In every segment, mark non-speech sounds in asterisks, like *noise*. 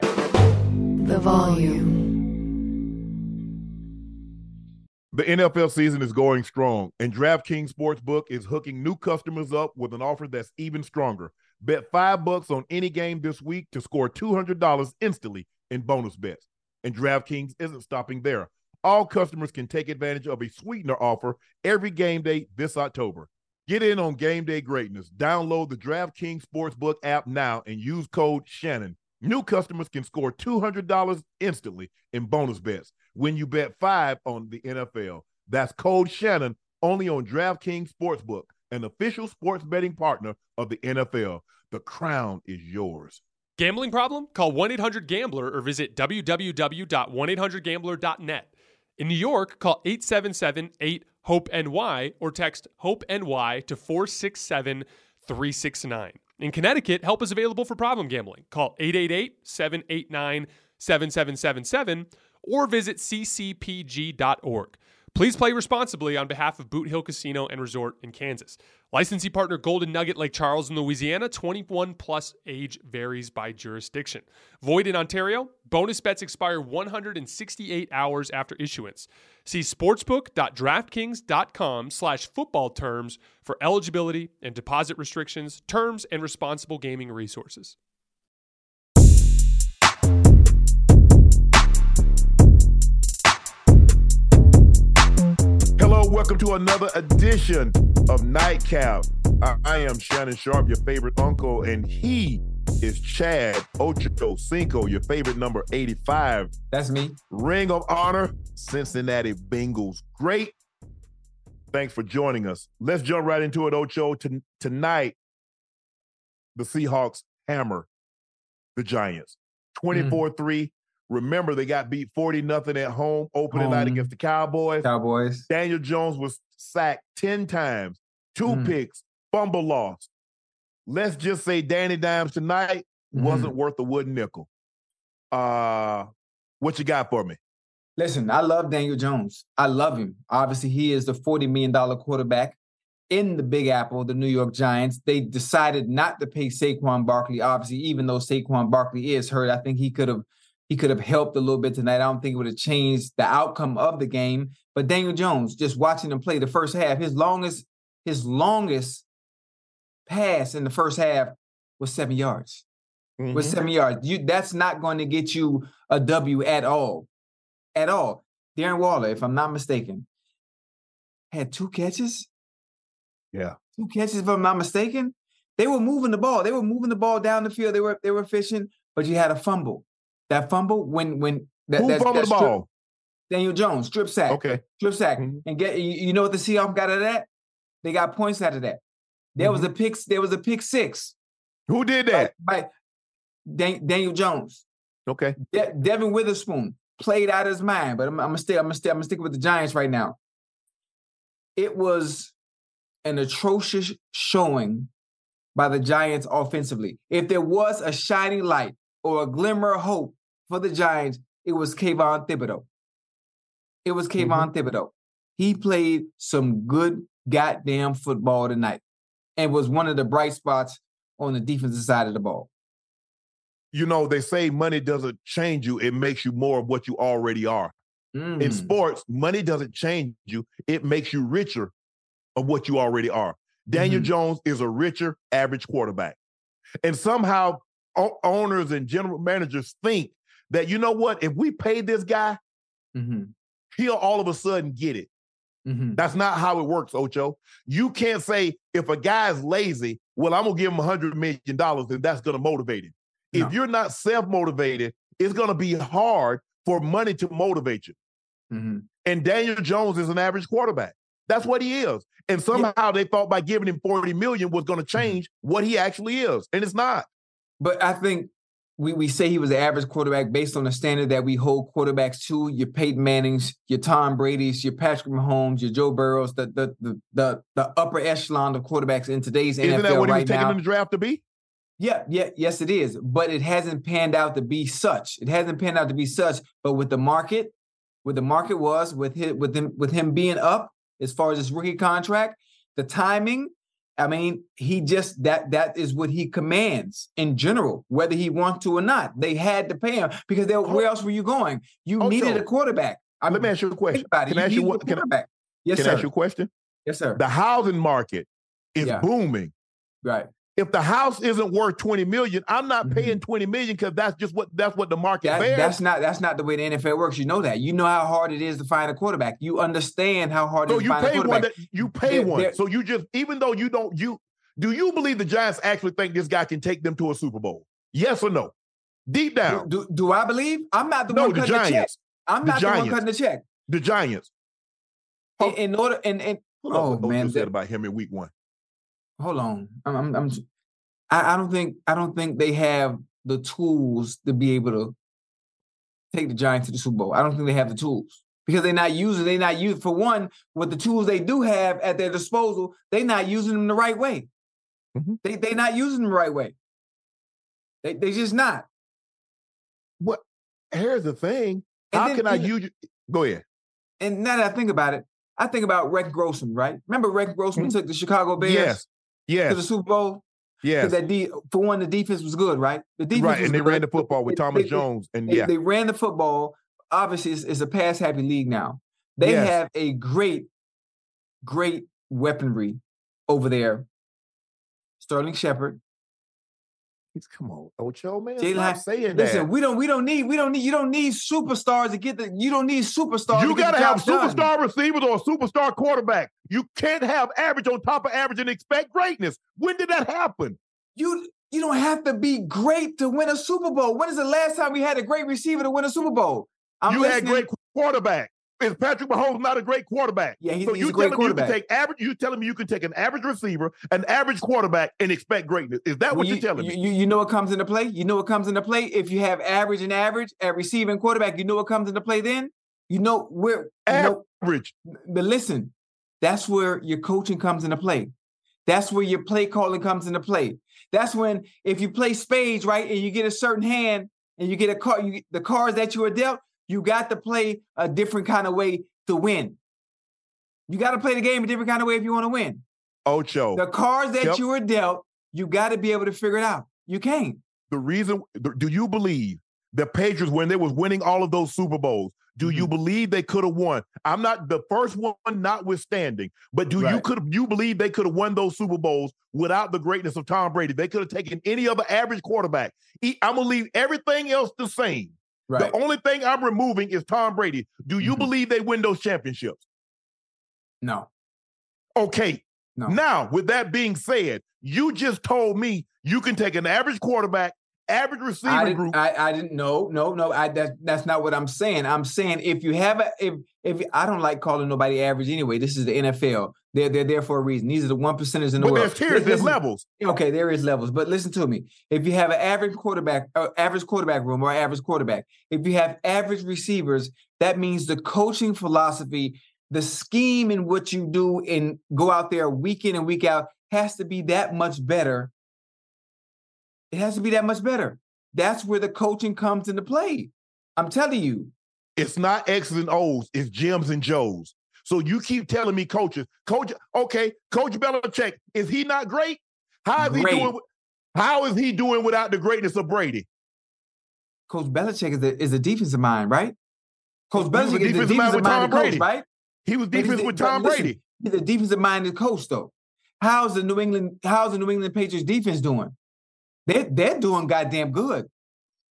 The volume. The NFL season is going strong, and DraftKings Sportsbook is hooking new customers up with an offer that's even stronger. Bet five bucks on any game this week to score $200 instantly in bonus bets. And DraftKings isn't stopping there. All customers can take advantage of a sweetener offer every game day this October. Get in on game day greatness. Download the DraftKings Sportsbook app now and use code Shannon. New customers can score $200 instantly in bonus bets when you bet five on the NFL. That's code Shannon only on DraftKings Sportsbook, an official sports betting partner of the NFL. The crown is yours. Gambling problem? Call 1 800 Gambler or visit www.1800Gambler.net. In New York, call 877 8 HOPE NY or text HOPE NY to 467 369. In Connecticut, help is available for problem gambling. Call 888 789 7777 or visit ccpg.org. Please play responsibly on behalf of Boot Hill Casino and Resort in Kansas. Licensee partner Golden Nugget Lake Charles in Louisiana. 21 plus age varies by jurisdiction. Void in Ontario. Bonus bets expire 168 hours after issuance. See sportsbook.draftkings.com slash football terms for eligibility and deposit restrictions, terms, and responsible gaming resources. Hello, welcome to another edition of Nightcap. I, I am Shannon Sharpe, your favorite uncle, and he is Chad Ochocinco, your favorite number 85. That's me. Ring of Honor, Cincinnati Bengals. Great. Thanks for joining us. Let's jump right into it, Ocho. T- tonight, the Seahawks hammer the Giants 24 3. Remember, they got beat 40 nothing at home opening Home. night against the Cowboys. Cowboys. Daniel Jones was sacked 10 times, two Mm. picks, fumble lost. Let's just say Danny Dimes tonight Mhm. wasn't worth a wooden nickel. Uh, what you got for me? Listen, I love Daniel Jones. I love him. Obviously, he is the $40 million quarterback in the Big Apple, the New York Giants. They decided not to pay Saquon Barkley, obviously, even though Saquon Barkley is hurt. I think he could have he could have helped a little bit tonight. I don't think it would have changed the outcome of the game. But Daniel Jones, just watching him play the first half, his longest, his longest pass in the first half was seven yards. Was Mhm. seven yards. You that's not going to get you a W at all. At all. Darren Waller, if I'm not mistaken, had two catches. Yeah. Two catches, if I'm not mistaken. They were moving the ball. They were moving the ball down the field. They were they were efficient, but you had a fumble. That fumble when when that, Who that- fumbled that the strip- ball? Daniel Jones, strip sack. Okay. Strip sack. Mhm. And get you, you know what the Seahawks got out of that? They got points out of that. There was a pick, there was a pick six. Who did that? By, by Daniel Jones. Okay. De- Devon Witherspoon played out his mind, but I'm, I'm gonna stay. I'm gonna stay. I'm gonna stick with the Giants right now. It was an atrocious showing by the Giants offensively. If there was a shining light or a glimmer of hope for the Giants, it was Kayvon Thibodeaux. It was Kayvon mm-hmm. Thibodeaux. He played some good goddamn football tonight and was one of the bright spots on the defensive side of the ball. You know, they say money doesn't change you, it makes you more of what you already are. Mm. In sports, money doesn't change you, it makes you richer of what you already are. Daniel mm-hmm. Jones is a richer average quarterback. And somehow o- owners and general managers think that, you know what, if we pay this guy, mm-hmm. he'll all of a sudden get it. Mm-hmm. That's not how it works, Ocho. You can't say if a guy's lazy, well, I'm gonna give him a hundred million dollars, and that's gonna motivate him. No. If you're not self-motivated, it's gonna be hard for money to motivate you. Mm-hmm. And Daniel Jones is an average quarterback. That's what he is. And somehow yeah. they thought by giving him 40 million was going to mm-hmm. change mm-hmm. what he actually is. And it's not. But I think we, we say he was an average quarterback based on the standard that we hold quarterbacks to. Your Peyton Mannings, your Tom Brady's, your Patrick Mahomes, your Joe Burrows, the the the the, the upper echelon of quarterbacks in today's Isn't NFL Isn't that what right he was taking in the draft to be? Yeah, yeah, yes, it is. But it hasn't panned out to be such. It hasn't panned out to be such. But with the market, with the market was, with him, with him, with him being up as far as his rookie contract, the timing, I mean, he just that that is what he commands in general, whether he wants to or not. They had to pay him because they, where else were you going? You needed a quarterback. I let me ask you a question. Can I ask you what? Can I, yes, can. I ask you a question? Yes, sir. The housing market is yeah. booming. Right if the house isn't worth 20 million, I'm not mm-hmm. paying 20 million because that's just what that's what the market that, bears. That's not that's not the way the NFL works. You know that. You know how hard it is to find a quarterback. You understand how hard so it is to find a quarterback. One that, you pay they're, one. They're, so you just even though you don't you do you believe the Giants actually think this guy can take them to a Super Bowl? Yes or no? Deep down. Do, do, do I believe? I'm not the no, one cutting the, the check. I'm the not Giants. the one cutting the check. The Giants. In, in order and and oh man, you said about him in week one. Hold on, I'm, I'm, I'm I, I don't think I don't think they have the tools to be able to take the Giants to the Super Bowl. I don't think they have the tools because they're not using. They're not using for one with the tools they do have at their disposal. They're not using them the right way. Mm-hmm. They they're not using them the right way. They they just not. What? Here's the thing. And How then, can I use? Go ahead. And now that I think about it, I think about Rex Grossman. Right? Remember Rex Grossman mm-hmm. took the Chicago Bears yes. Yes. to the Super Bowl. Yeah, that de- for one, the defense was good, right? The defense right, and they good. ran the football with Thomas they, Jones, and they, yeah, they ran the football. Obviously, it's, it's a pass happy league now. They yes. have a great, great weaponry over there. Sterling Shepard. He's come on, Ocho man. Jalen, stop saying listen, that. we don't, we don't need, we don't need, you don't need superstars to get the, you don't need superstars. You got to have superstar done. receivers or a superstar quarterback. You can't have average on top of average and expect greatness. When did that happen? You, you don't have to be great to win a Super Bowl. When is the last time we had a great receiver to win a Super Bowl? I'm you listening. had great quarterback. Is Patrick Mahomes not a great quarterback? Yeah, he's, so he's you a great quarterback. You can take average. You telling me you can take an average receiver, an average quarterback, and expect greatness? Is that what you, are telling you, me? You know what comes into play? You know what comes into play if you have average and average at receiving quarterback. You know what comes into play then? You know where average. Know, but listen, that's where your coaching comes into play. That's where your play calling comes into play. That's when if you play spades right and you get a certain hand and you get a card, you, the cards that you are dealt, you got to play a different kind of way to win. You got to play the game a different kind of way if you want to win. Ocho. The cards that yep. you were dealt, you got to be able to figure it out. You can't. The reason, do you believe the Patriots, when they was winning all of those Super Bowls, do mm-hmm. you believe they could have won? I'm not the first one, notwithstanding, but do right. you could you believe they could have won those Super Bowls without the greatness of Tom Brady? They could have taken any other average quarterback. I'm gonna leave everything else the same. Right. The only thing I'm removing is Tom Brady. Do you mm-hmm. believe they win those championships? No. Okay. No. Now, with that being said, you just told me you can take an average quarterback, average receiver I group. I, I didn't. know. no, no. I that, that's not what I'm saying. I'm saying if you have a if if I don't like calling nobody average anyway. This is the NFL. They're they're there for a reason. These are the one percenters in the but world. There's tiers, there's levels. Okay, there is levels. But listen to me. If you have an average quarterback, uh, average quarterback room or average quarterback, if you have average receivers, that means the coaching philosophy, the scheme in what you do and go out there week in and week out has to be that much better. It has to be that much better. That's where the coaching comes into play. I'm telling you. It's not X's and O's, it's Jims and Joes. So you keep telling me coaches, coach, okay, Coach Belichick, is he not great? How is Great. he doing? How is he doing without the greatness of Brady? Coach Belichick is the is a defensive mind, right? Coach He a Belichick is the defensive mind defensive with Tom coach, Brady. right? He was defense with Tom listen, Brady. He's a defensive minded coach, though. How's the New England How's the New England Patriots defense doing? They're they're doing goddamn good.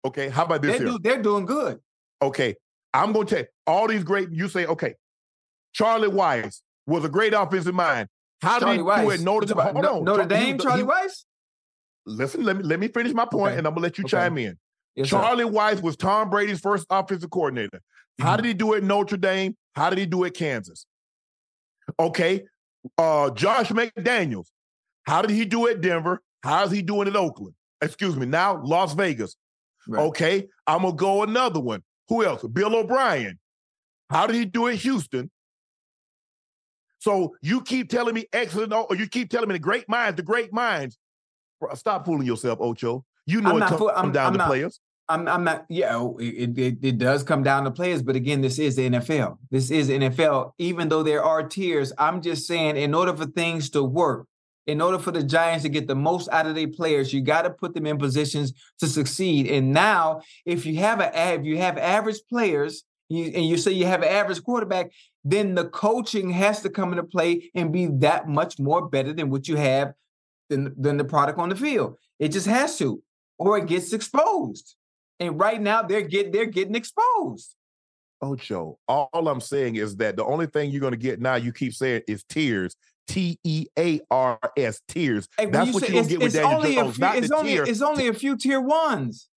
Okay, how about this They're, here? do, they're doing good. Okay, I'm going to tell you, all these great. You say, okay, Charlie Weis was a great offensive mind. How did Charlie he do Weis. it? Notre Dame. Hold on, Notre Char- he Dame, Charlie he- Weis. Listen, let me let me finish my point, Okay. and I'm gonna let you Okay. chime in. Yes, sir. Charlie Weis was Tom Brady's first offensive coordinator. How Mhm. did he do it Notre Dame? How did he do it at Kansas? Okay, uh, Josh McDaniels. How did he do it at Denver? How's he doing at Oakland? Excuse me, now Las Vegas. Right. Okay, I'm gonna go another one. Who else? Bill O'Brien. How did he do it Houston? So you keep telling me excellent, or you keep telling me the great minds, the great minds. Stop fooling yourself, Ocho. You know I'm it comes fool- I'm- down I'm to not- players. I'm I'm not. Yeah, oh, it, it it does come down to players, but again, this is the NFL. This is the NFL. Even though there are tiers, I'm just saying, in order for things to work, in order for the Giants to get the most out of their players, you got to put them in positions to succeed. And now, if you have a if you have average players, you, and you say you have an average quarterback, then the coaching has to come into play and be that much more better than what you have than than the product on the field. It just has to, or it gets exposed. And right now they're getting they're getting exposed. Ocho, all I'm saying is that the only thing you're going to get now, you keep saying, is tears. T E A R S, tears. Hey, That's you what you're to get with Daniel Jones, few, not it's the only tier. it's only a few tier ones.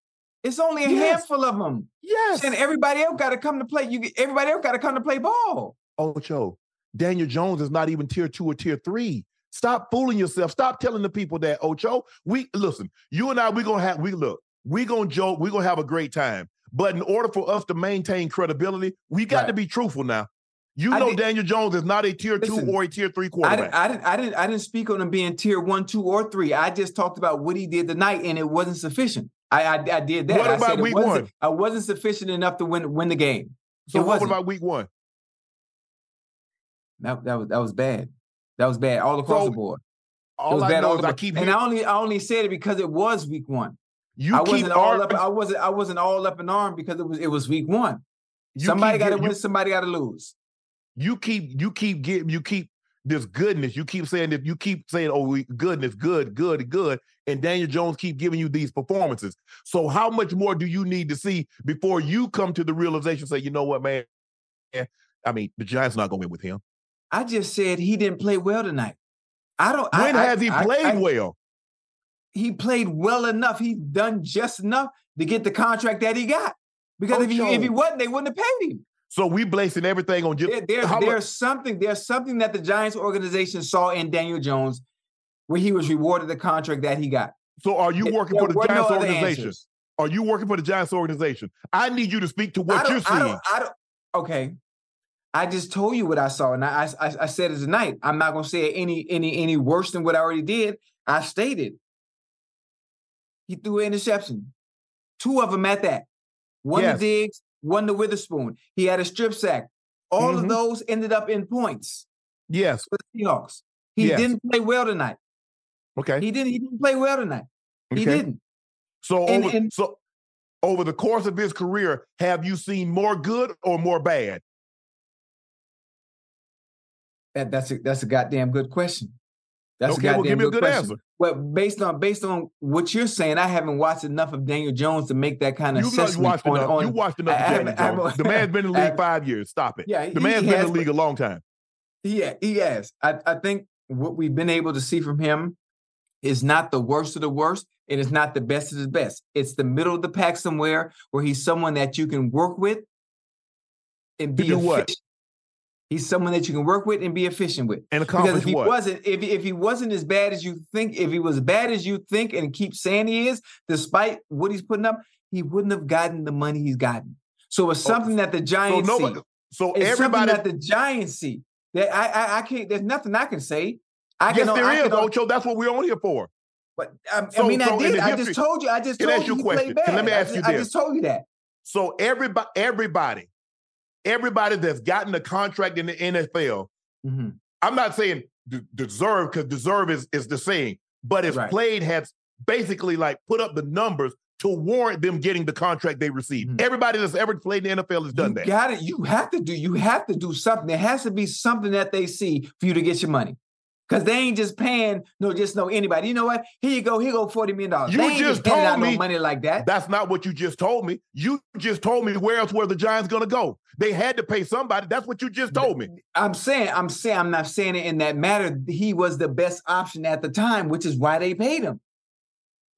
It's only a Yes. handful of them. yes. And everybody else got to come to play. You everybody else got to come to play ball. Ocho, Daniel Jones is not even tier two or tier three. Stop fooling yourself. Stop telling the people that, Ocho. We listen, you and I, we're gonna have we look, we're gonna joke, we're gonna have a great time. But in order for us to maintain credibility, we got Right. to be truthful now. You I know Daniel Jones is not a tier Listen, two or a tier three I quarterback. didn't, I didn't I didn't I didn't speak on him being tier one, two, or three. I just talked about what he did tonight, and it wasn't sufficient. I I, I did that. What I about week one? I wasn't sufficient enough to win win the game. so it what wasn't. about week one? That, that was that was bad. That was bad all across So, the board. It All was I bad know all I keep and hearing, I only I only said it because it was week one. you I keep wasn't all up. I wasn't. I wasn't all up in arm because it was. It was week one. somebody got to win. you- somebody got to lose. You keep you keep getting you keep this goodness. You keep saying that you keep saying, "Oh, we, goodness, good, good, good," and Daniel Jones keep giving you these performances. So, how much more do you need to see before you come to the realization? Say, you know what, man? I mean, the Giants not going to win with him. I just said he didn't play well tonight. I don't. I- When I- has he I- played I- well? He played well enough. He done just enough to get the contract that he got. Because if he if he wasn't, they wouldn't have paid him. So we blazing everything on just There, there's how much- something there's something that the Giants organization saw in Daniel Jones where he was rewarded the contract that he got. So, are you working there for the were no Giants organization? answers. Are you working for the Giants organization? I need you to speak to I what you're I seeing. don't, I don't, okay. I just told you what I saw, and I, I, I said it tonight. I'm not gonna say it any, any, any worse than what I already did. I stated he threw an interception, two of them at that. One Yes. to Diggs, to Witherspoon. He had a strip sack. All Mhm. of those ended up in points yes. for the Seahawks. He Yes. didn't play well tonight. Okay. He didn't. He didn't play well tonight. He didn't. So And- over and- so over the course of his career, have you seen more good or more bad? That, that's a that's a goddamn good question. That's okay, a well, give me a good, answer. Well, based on based on what you're saying, I haven't watched enough of Daniel Jones to make that kind of You've assessment. watched on- enough. on- you watched enough I of Daniel I Jones. The man's been in the *laughs* league haven't- five years. Stop it. yeah, The he- man's he been in the league a long time. Yeah, he has. I, I think what we've been able to see from him is not the worst of the worst, and it's not the best of the best. It's the middle of the pack somewhere where he's someone that you can work with and To be do what? He's someone that you can work with and be efficient with. And Because accomplish if he what? wasn't, if if he wasn't as bad as you think, if he was as bad as you think and keep saying he is, despite what he's putting up, he wouldn't have gotten the money he's gotten. So it's oh, something that the Oh, so Giants nobody. see. So It's everybody. that the Giants see. That I, I I can't. There's nothing I can say. I yes, can. there I is, can, Ocho. That's what we're on here for. But um, I, So- I mean, so I did. I history- just told you. I just I told you you he a played question? bad. Let me ask you I this. just told you that. So everybody, everybody, everybody that's gotten a contract in the NFL, Mm-hmm. I'm not saying d- deserve because deserve is is the saying, but has Right. played has basically like put up the numbers to warrant them getting the contract they received. Mhm. Everybody that's ever played in the NFL has done you that. got it. You have to do. You have to do something. There has to be something that they see for you to get your money. Because they ain't just paying no, just no anybody. You know what? Here you go. Here you go forty million dollars. You they ain't just told me- no money like that. That's not what you just told me. You just told me where else were the Giants going to go. They had to pay somebody. That's what you just told me. I'm saying. I'm saying. I'm not saying it in that matter. He was the best option at the time, which is why they paid him.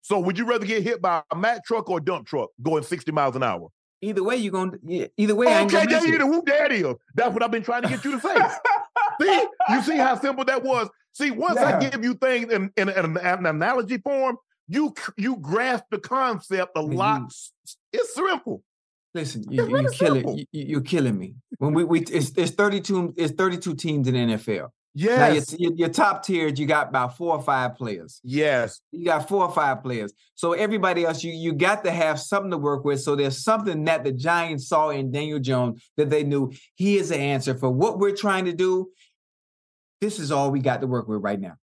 So would you rather get hit by a Mack truck or a dump truck going 60 miles an hour? Either way, you're gonna. Yeah, either way, Okay, gonna miss then it. who that is. That's what I've been trying to get you to say. *laughs* see, you see how simple that was. See, once I give you things in, in, in an analogy form, you you grasp the concept a Man, lot. you- It's simple. Listen, you, you're killing. You, you're killing me. When we we it's, it's 32 it's 32 teams in the NFL. Now your, Yes, your, your top tiers, you got about four or five players. yes. You got four or five players. So everybody else, you you got to have something to work with. So there's something that the Giants saw in Daniel Jones that they knew he is the answer for what we're trying to do. This is all we got to work with right now.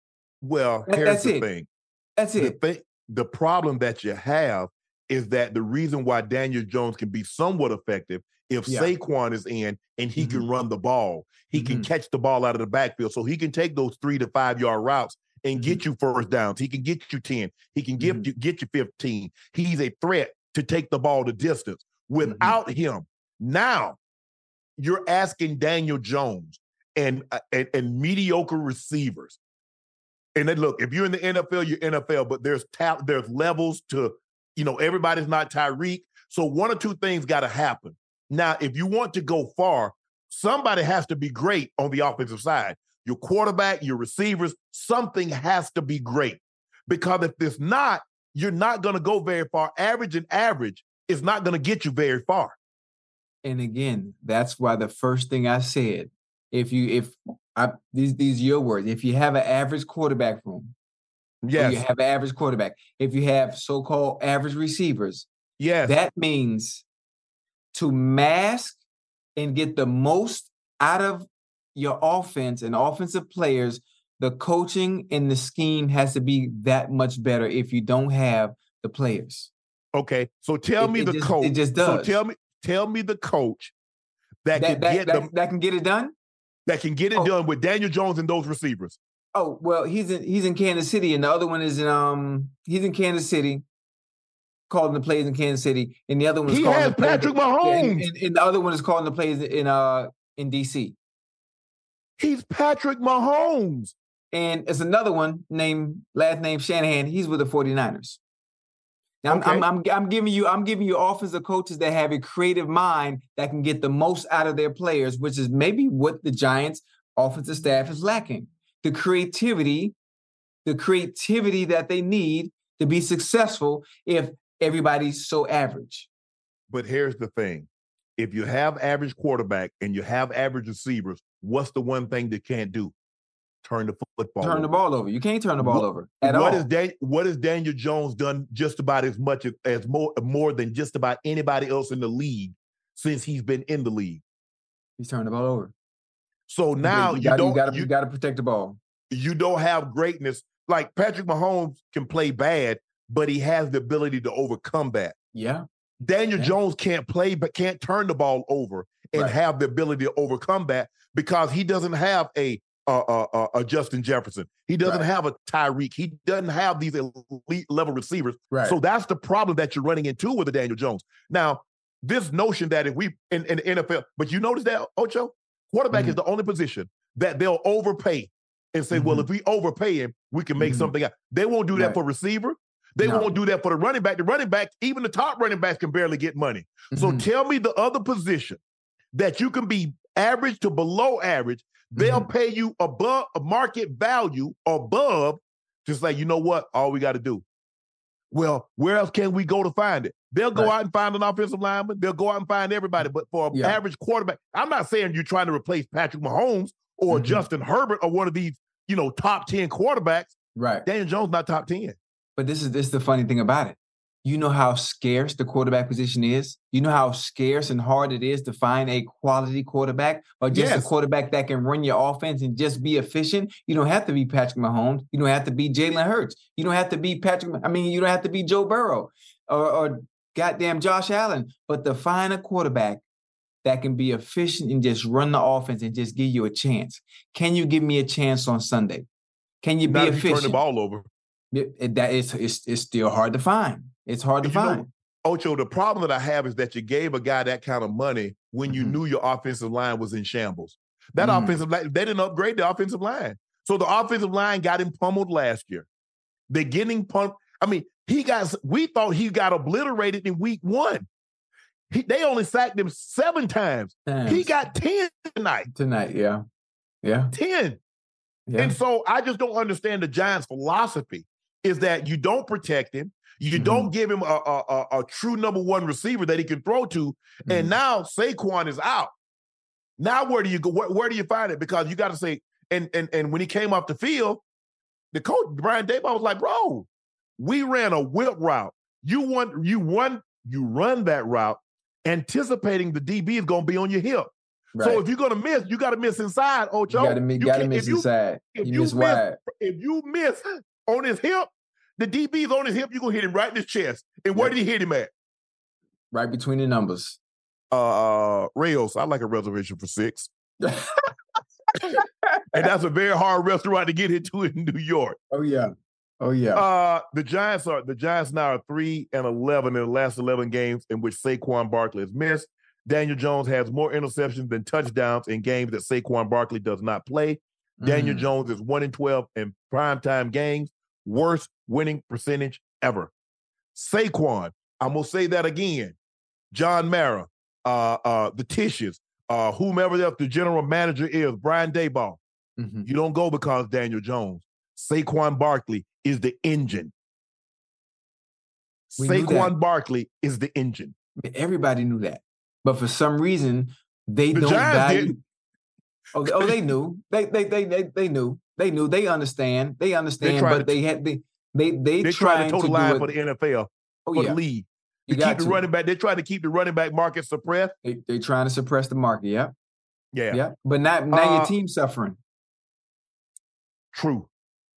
Well, That- here's that's the it. thing. That's The it. thing, the problem that you have is that the reason why Daniel Jones can be somewhat effective if Yeah. Saquon is in and he can run the ball, he can Mhm. catch the ball out of the backfield, so he can take those three to five yard routes and Mm-hmm. get you first downs. He can get you ten. He can give Mhm. you get you fifteen. He's a threat to take the ball to distance. Mm-hmm. Without him, now you're asking Daniel Jones and uh, and, and mediocre receivers. And then look, if you're in the NFL, you're NFL, but there's talent, there's levels to, you know, everybody's not Tyreek. So one or two things got to happen. Now, if you want to go far, somebody has to be great on the offensive side. Your quarterback, your receivers, something has to be great. Because if it's not, you're not going to go very far. Average and average is not going to get you very far. And again, that's why the first thing I said, if you if I these these are your words, if you have an average quarterback room, Yes. you have an average quarterback, if you have so-called average receivers, yes. that means to mask and get the most out of your offense and offensive players, the coaching and the scheme has to be that much better if you don't have the players. okay. So tell It- me it the just- it coach. just So does. tell me, tell me the coach that, That, can that, get that, them that can get it done? That can get it Oh. done with Daniel Jones and those receivers. Oh, well, he's in he's in Kansas City, and the other one is in um he's in Kansas City, calling the plays in Kansas City, and the other one is He calling has the plays- Patrick and, Mahomes. and- and the other one is calling the plays in uh in DC. He's Patrick Mahomes. And it's another one named last name Shanahan. He's with the 49ers. Now I'm, Okay. I'm, I'm I'm giving you I'm giving you offensive coaches that have a creative mind that can get the most out of their players, which is maybe what the Giants offensive staff is lacking. The creativity, the creativity that they need to be successful if everybody's so average. But here's the thing: if you have average quarterback and you have average receivers, what's the one thing they can't do? Turn the football. Turn the ball over. You can't turn the ball What- over at What all. is Dan- what has Daniel Jones done just about as much as, as more more than just about anybody else in the league since he's been in the league? He's turned the ball over. So now you, gotta, don't you gotta, you, you gotta protect the ball. you don't have greatness like Patrick Mahomes can play bad, but he has the ability to overcome that. Yeah. Daniel Yeah. Jones can't play, but can't turn the ball over and Right. have the ability to overcome that because he doesn't have a a, a, a- a Justin Jefferson. He doesn't Right. have a Tyreek. He doesn't have these elite level receivers. Right. So that's the problem that you're running into with the Daniel Jones. Now, this notion that if we in, in the NFL, but you notice that Ocho, quarterback Mm-hmm. is the only position that they'll overpay and say, well, Mhm. if we overpay him, we can make Mhm. something out. They won't do that Right. for receiver. They No. won't do that for the running back. The running back, even the top running backs can barely get money. So Mhm. tell me the other position that you can be average to below average. They'll Mm-hmm. pay you above a market value above. Just like you know what, all we got to do. Well, where else can we go to find it? They'll go Right. out and find an offensive lineman. They'll go out and find everybody. But for an Yeah. average quarterback, I'm not saying you're trying to replace Patrick Mahomes or Mhm. Justin Herbert or one of these, you know, top ten quarterbacks. right. Daniel Jones not top ten. But this is this is the funny thing about it. You know how scarce the quarterback position is. You know how scarce and hard it is to find a quality quarterback or just yes. a quarterback that can run your offense and just be efficient. You don't have to be Patrick Mahomes. You don't have to be Jalen Hurts. You don't have to be Patrick. I mean, you don't have to be Joe Burrow or, or goddamn Josh Allen. But to find a quarterback that can be efficient and just run the offense and just give you a chance. Can you give me a chance on Sunday? Can you be Not efficient? turn the ball over. It, it, that is it's, it's still hard to find. It's hard to find. Know, Ocho, the problem that I have is that you gave a guy that kind of money when you mm-hmm. knew your offensive line was in shambles. That mm-hmm. offensive line, they didn't upgrade the offensive line. So the offensive line got him pummeled last year. They're getting pumped. I mean, he got we thought he got obliterated in week one. He, they only sacked him seven times. times. He got 10 tonight. Tonight, yeah. Yeah. 10. Yeah. And so I just don't understand the Giants' philosophy is that you don't protect him. You mm-hmm. don't give him a, a, a, a, true number one receiver that he can throw to. Mm-hmm. And now Saquon is out. Now where do you go? Where, where do you find it? Because you got to say, and and and when he came off the field, the coach Brian Daboll was like, "Bro, we ran a whip route. You want you run you run that route, anticipating the DB is going to be on your hip. Right. So if you're going to miss, you got to miss inside, Ocho. You got to miss if inside. You, if you, you miss, miss If you miss on his hip, the DB is on his hip. You're going to hit him right in his chest. And where yep. did he hit him at? Right between the numbers. Uh, Rao's, I like a reservation for six. *laughs* and that's a very hard restaurant to get into in New York. Oh, yeah. Oh yeah. Uh, the Giants are the Giants now are three and eleven in the last eleven games in which Saquon Barkley has missed. Daniel Jones has more interceptions than touchdowns in games that Saquon Barkley does not play. Mm. Daniel Jones is one in twelve in primetime games, worst winning percentage ever. Saquon, I'm gonna say that again. John Mara, uh, uh, the Tisches, uh, whomever else the general manager is, Brian Daboll. Mm-hmm. You don't go because Daniel Jones. Saquon Barkley is the engine. We Saquon Barkley is the engine. Everybody knew that, but for some reason they the don't Giants value. Oh, oh, they knew. They, they, they, they, they knew. They knew. They understand. They understand. But to, they had they they they they trying to toe the line for the NFL, oh, for yeah. the league. To keep the to. running back, they're trying to keep the running back market suppressed. They, they're trying to suppress the market. Yeah, yeah, yeah. But not now uh, your team's suffering. True.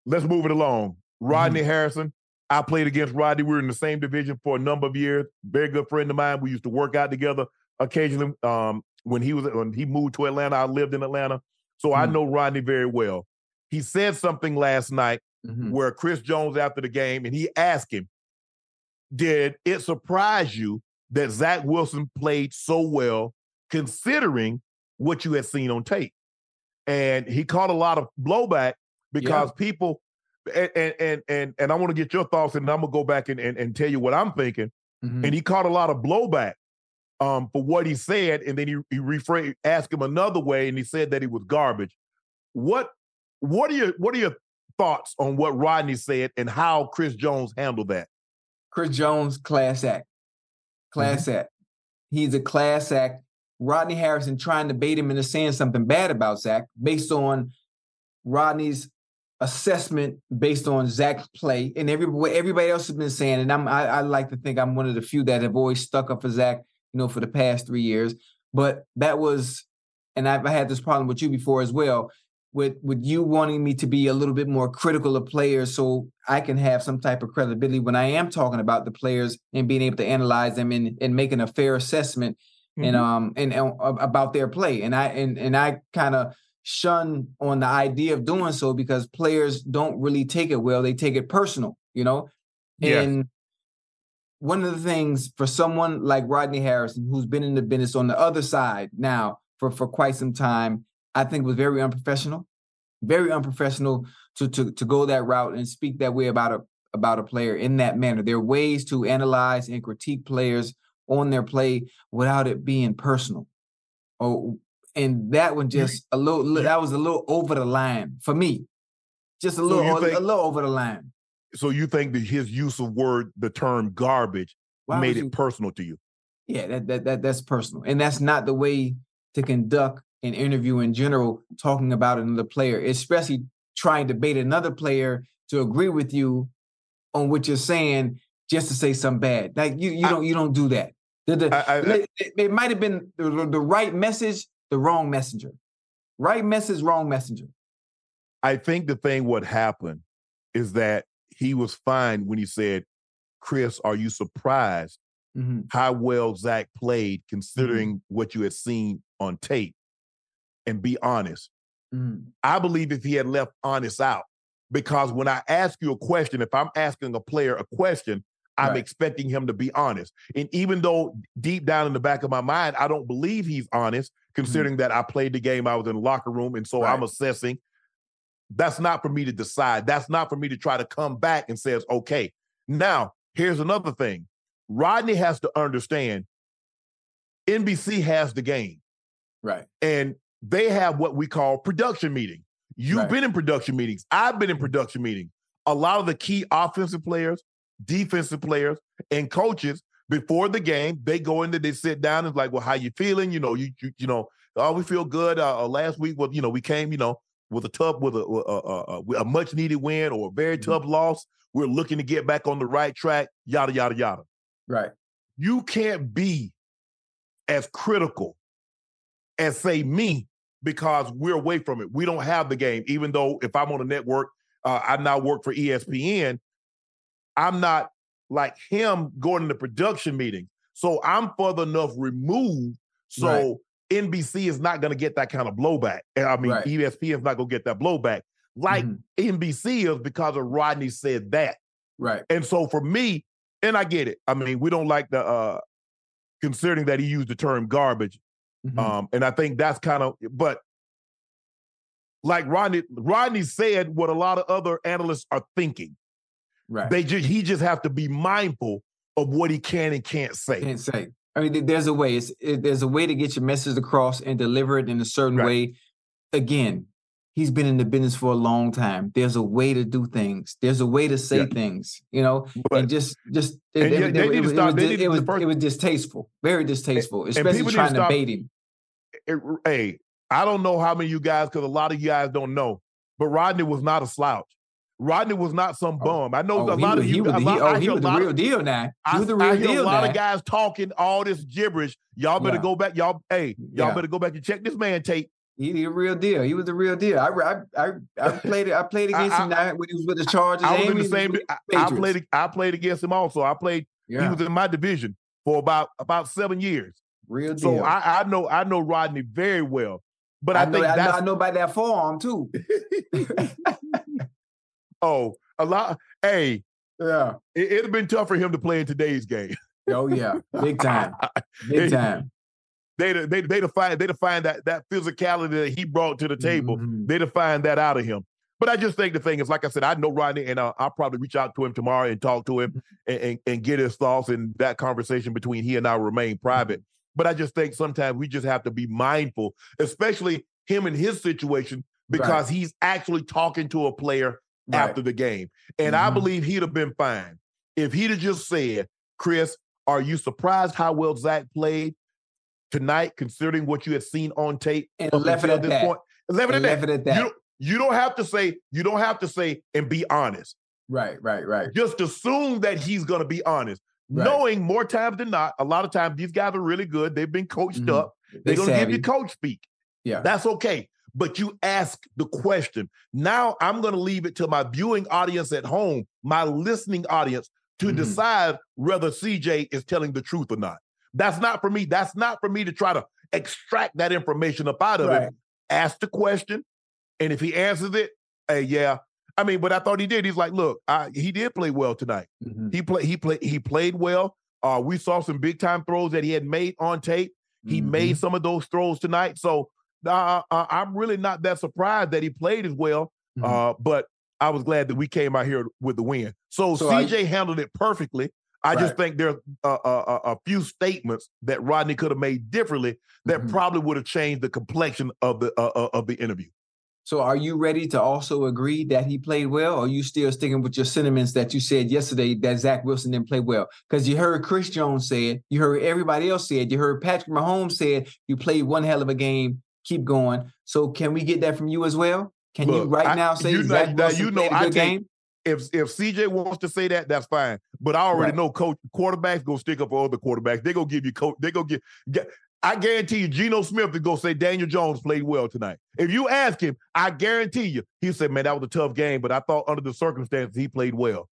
Let's move it along. Rodney mm-hmm. Harrison. I played against Rodney. We were in the same division for a number of years. Very good friend of mine. We used to work out together occasionally. Um, when he was when he moved to Atlanta, I lived in Atlanta, so mm-hmm. I know Rodney very well. He said something last night mm-hmm. where Chris Jones after the game, and he asked him, "Did it surprise you that Zach Wilson played so well, considering what you had seen on tape?" And he caught a lot of blowback because yeah. people and and and and I want to get your thoughts, and I'm gonna go back and, and, and tell you what I'm thinking. Mm-hmm. And he caught a lot of blowback um, for what he said, and then he he rephrased, asked him another way, and he said that he was garbage. What what are your what are your thoughts on what Rodney said and how Chris Jones handled that? Chris Jones, class act, class mm-hmm. act. He's a class act. Rodney Harrison trying to bait him into saying something bad about Zach based on Rodney's assessment based on Zach's play and every what everybody else has been saying. And I'm I, I, like to think I'm one of the few that have always stuck up for Zach, you know, for the past three years. But that was, and I've had this problem with you before as well, with with you wanting me to be a little bit more critical of players so I can have some type of credibility when I am talking about the players and being able to analyze them and, and making a fair assessment mm-hmm. and um and, and about their play. And I and and I kind of shun on the idea of doing so because players don't really take it well. They take it personal, you know? Yeah. And one of the things for someone like Rodney Harrison, who's been in the business on the other side now for, for quite some time, I think was very unprofessional, very unprofessional to, to, to go that route and speak that way about a about a player in that manner. There are ways to analyze and critique players on their play without it being personal. Or and that one just a little that was a little over the line for me. Just a little so think, a little over the line. So you think that his use of word the term garbage Why made it you, personal to you? Yeah, that, that that that's personal. And that's not the way to conduct an interview in general talking about another player, especially trying to bait another player to agree with you on what you're saying just to say something bad. Like you, you I- don't, you don't do that. The, the, I- I- it, it- it might have been the, the right message, the wrong messenger. Right message, wrong messenger. I think the thing what happened is that he was fine when he said, Chris, are you surprised Mhm. how well Zach played considering Mm-hmm. what you had seen on tape? And be honest. Mhm. I believe if he had left honest out, because when I ask you a question, if I'm asking a player a question, I'm Right. expecting him to be honest. And even though deep down in the back of my mind, I don't believe he's honest, considering that I played the game, I was in the locker room, and so I'm assessing. That's not for me to decide. That's not for me to try to come back and says, okay. Now, here's another thing. Rodney has to understand NBC has the game Right. and they have what we call production meeting. You've Right. been in production meetings. I've been in production meetings. A lot of the key offensive players, defensive players, and coaches before the game, they go into they sit down and like, well, how you feeling? You know, you you, you know, oh, we feel good. Uh, uh, last week, well, you know, we came, you know, with a tough, with a a, a, a much needed win or a very Mhm. tough loss. We're looking to get back on the right track. Yada yada yada Right. you can't be as critical as say me because we're away from it. We don't have the game. Even though if I'm on a network, uh, I now work for ESPN. I'm not like him going to production meeting. So I'm further enough removed. So Right. NBC is not going to get that kind of blowback. I mean, Right. ESPN is not going to get that blowback like Mhm. NBC is because of Rodney said that. Right. And so for me, and I get it. I mean, we don't like the uh considering that he used the term garbage. Mhm. Um, and I think that's kind of but like Rodney, Rodney said what a lot of other analysts are thinking. right. They just he just have to be mindful of what he can and can't say. can't say. I mean, there's a way. It's, it, there's a way to get your message across and deliver it in a certain Right. way. Again, he's been in the business for a long time. There's a way to do things. There's a way to say Yeah. things. You know, But and just just And it, yeah, it- they need to was- it stop- was it was first- it was distasteful, very distasteful, and especially to trying to stop- bait him. Hey, I don't know how many of you guys, because a lot of you guys don't know, but Rodney was not a slouch. Rodney was not some Oh. bum. I know Oh, a lot was, of he you. was, a lot- he, I oh, he was the lot of- deal now. He I, was the I real hear deal a lot now. of guys talking all this gibberish. Y'all better Yeah. go back. Y'all, hey, y'all Yeah. better go back and check this man tape. He the real deal. He was the real deal. I I I, I *laughs* played it. I played against I- him now when he was with the Chargers. I was in the same. I, I played. I played against him also. I played. Yeah, He was in my division for about about seven years. real deal. So I, I know I know Rodney very well. But I, I know, think I know, that's I know about that forearm too. *laughs* oh a lot. Hey, yeah. it, it'd have been tough for him to play in today's game. Oh yeah. Big time. *laughs* Big time. they they they define they define that that physicality that he brought to the table. Mhm. They define that out of him. But I just think the thing is, like I said, I know Rodney, and uh, I'll probably reach out to him tomorrow and talk to him and, and, and get his thoughts. And that conversation between he and I remain private. But I just think sometimes we just have to be mindful, especially him in his situation, because he's actually talking to a player Right. after the game. And I Mhm. believe he'd have been fine if he'd have just said, Chris, are you surprised how well Zach played tonight, considering what you had seen on tape? And left it at this that. point? Left it And at left that. it at that. You, don't- you don't have to say, you don't have to say and be honest. Right, right, right. Just assume that he's going to be honest. Right. Knowing more times than not, a lot of times these guys are really good. They've been coached Mhm. up. They They're going to give you coach speak. Yeah. That's okay. But you ask the question. Now I'm going to leave it to my viewing audience at home, my listening audience, to Mhm. decide whether CJ is telling the truth or not. That's not for me. That's not for me to try to extract that information up out of Right. him. Ask the question. And if he answers it, hey, yeah. I mean, but I thought he did. He's like, look, I, he did play well tonight. Mhm. He played, he played, he played well. Uh, we saw some big time throws that he had made on tape. He Mhm. made some of those throws tonight. So uh, uh, I'm really not that surprised that he played as well. Mhm. Uh, but I was glad that we came out here with the win. So, So CJ handled it perfectly. I just think there's a, a, a, a few statements that Rodney could have made differently that Mhm. probably would have changed the complexion of the uh, uh, of the interview. So are you ready to also agree that he played well? Or are you still sticking with your sentiments that you said yesterday that Zach Wilson didn't play well? Because you heard Chris Jones say it, you heard everybody else say it, you heard Patrick Mahomes said you played one hell of a game, keep going. So can we get that from you as well? Can you right I- now say you know- Zach now Wilson you know played a I good take- game? if if CJ wants to say that, that's fine. But I already Right. know coach quarterbacks go stick up for other quarterbacks. They go give you coach. They go get. get I guarantee you, Geno Smith is gonna say Daniel Jones played well tonight. If you ask him, I guarantee you, he said, "Man, that was a tough game, but I thought under the circumstances he played well."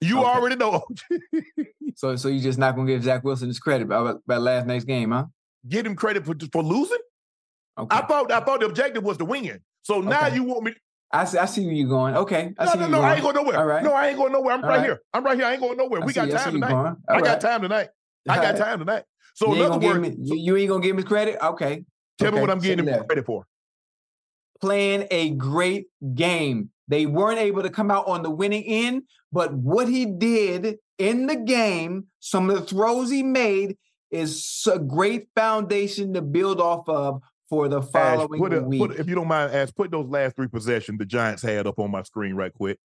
You Okay. already know. *laughs* So so you're just not gonna give Zach Wilson his credit about, about last night's game, huh? Get him credit for for losing. Okay. I thought I thought the objective was to win. So now Okay. you want me? I see, I see where you're going. Okay. I No, see no, no. I ain't going nowhere. All right. No, I ain't going nowhere. I'm right, right. here. I'm right here. I ain't going nowhere. I we see- got time tonight. I got right. time tonight. I got time tonight. So you in ain't other gonna words, give me, you, you ain't gonna give his credit? Okay. tell me what I'm getting him credit for. Playing a great game. They weren't able to come out on the winning end, but what he did in the game, some of the throws he made, is a great foundation to build off of for the Ash, put a, week. put, if you don't mind, Ash, put those last three possessions the Giants had up on my screen right quick.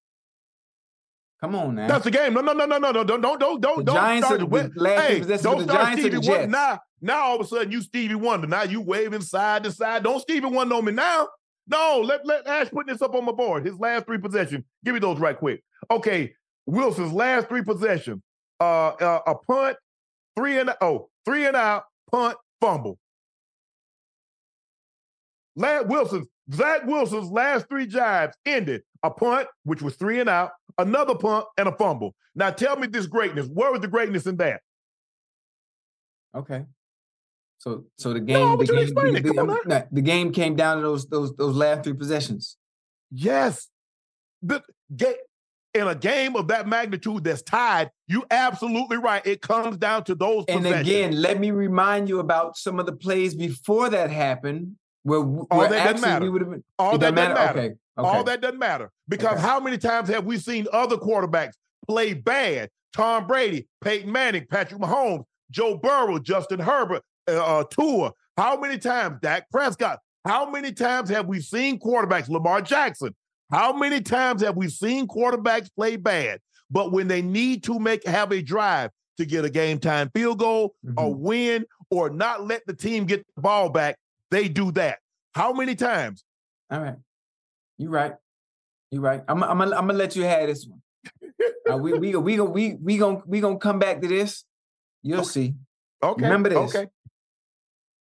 Come on now. That's the game. No, no, no, no, no, no, don't, don't, don't, don't, The don't Giants start the the last Hey, don't the start Giants Stevie Wonder. Now, now all of a sudden you Stevie Wonder. Now you waving side to side. Don't Stevie Wonder on me now. No, let let Ash put this up on my board. His last three possessions. Give me those right quick. Okay, Wilson's last three possessions. Uh, uh a punt, three and oh, three and out, punt, fumble. Lad Wilson's Zach Wilson's last three drives ended a punt, which was three and out, another punt, and a fumble. Now tell me this greatness. Where was the greatness in that? Okay. So so the game, I the game, the, it. Come on the- the game came down to those those those last three possessions. Yes. The ga- in a game of that magnitude that's tied, you absolutely right. It comes down to those And again, let me remind you about some of the plays before that happened, where, where that doesn't matter. we would have been. all that doesn't doesn't matter. Okay. Okay. All that doesn't matter because Okay. how many times have we seen other quarterbacks play bad? Tom Brady, Peyton Manning, Patrick Mahomes, Joe Burrow, Justin Herbert, uh, uh, Tua. How many times Dak Prescott? How many times have we seen quarterbacks Lamar Jackson? How many times have we seen quarterbacks play bad? But when they need to make have a drive to get a game time field goal, or Mhm. win, or not let the team get the ball back, they do that. How many times? All right. You're right. You're right. I'm I'm I'm gonna let you have this one. Uh, we we we gonna we we gonna we gonna come back to this. You'll see. Okay. Remember this. Okay.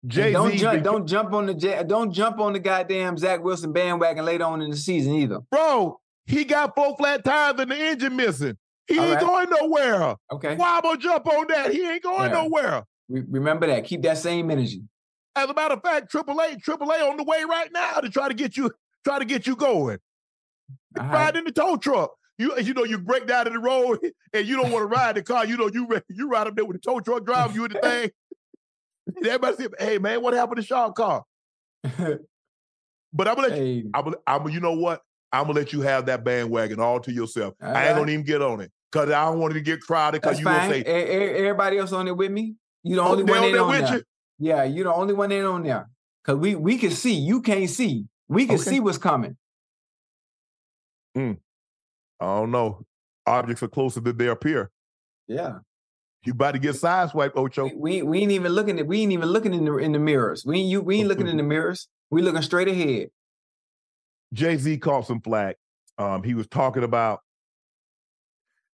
And Jay don't jump don't jump on the don't jump on the goddamn Zach Wilson bandwagon later on in the season either. Bro, he got four flat tires and the engine missing. He All ain't right. going nowhere. Okay. Why am I gonna jump on that? He ain't going nowhere. Re- remember that. Keep that same energy. As a matter of fact, AAA, AAA on the way right now to try to get you, try to get you going. All Ride right. in the tow truck. You, you know, you break down in the road *laughs* and you don't want to ride the car. You know, you *laughs* you ride up there with the tow truck driving you in the thing. And everybody say, "Hey man, what happened to Sean car?" *laughs* But I'm gonna let you. I'm, I'm, you know what? I'm gonna let you have that bandwagon all to yourself. All I ain't right. gonna even get on it because I don't want it to get crowded. Because you gonna say, everybody else on it with me. You the "Oh, only they one on there with you." Yeah, you're the only one in on there. Cause we we can see. You can't see. We can Okay. see what's coming. I don't know. Objects are closer than they appear. Yeah. You about to get sideswiped, Ocho. We, we we ain't even looking at we ain't even looking in the in the mirrors. We ain't you we ain't looking in the *laughs* mirrors. We looking straight ahead. Jay Z caught some flack. Um, he was talking about.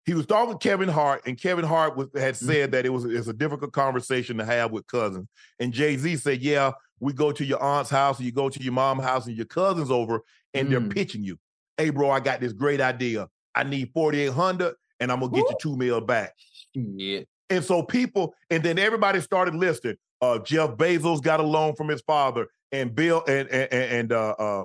He was talking to Kevin Hart, and Kevin Hart was, had said that it was it's a difficult conversation to have with cousins. And Jay Z said, "Yeah, we go to your aunt's house, and you go to your mom's house, and your cousins over, and they're Mm. pitching you. Hey, bro, I got this great idea. I need forty eight hundred, and I'm gonna get you two mil back." Yeah. And so people, and then everybody started listing. Uh, Jeff Bezos got a loan from his father, and Bill and and, and uh, uh,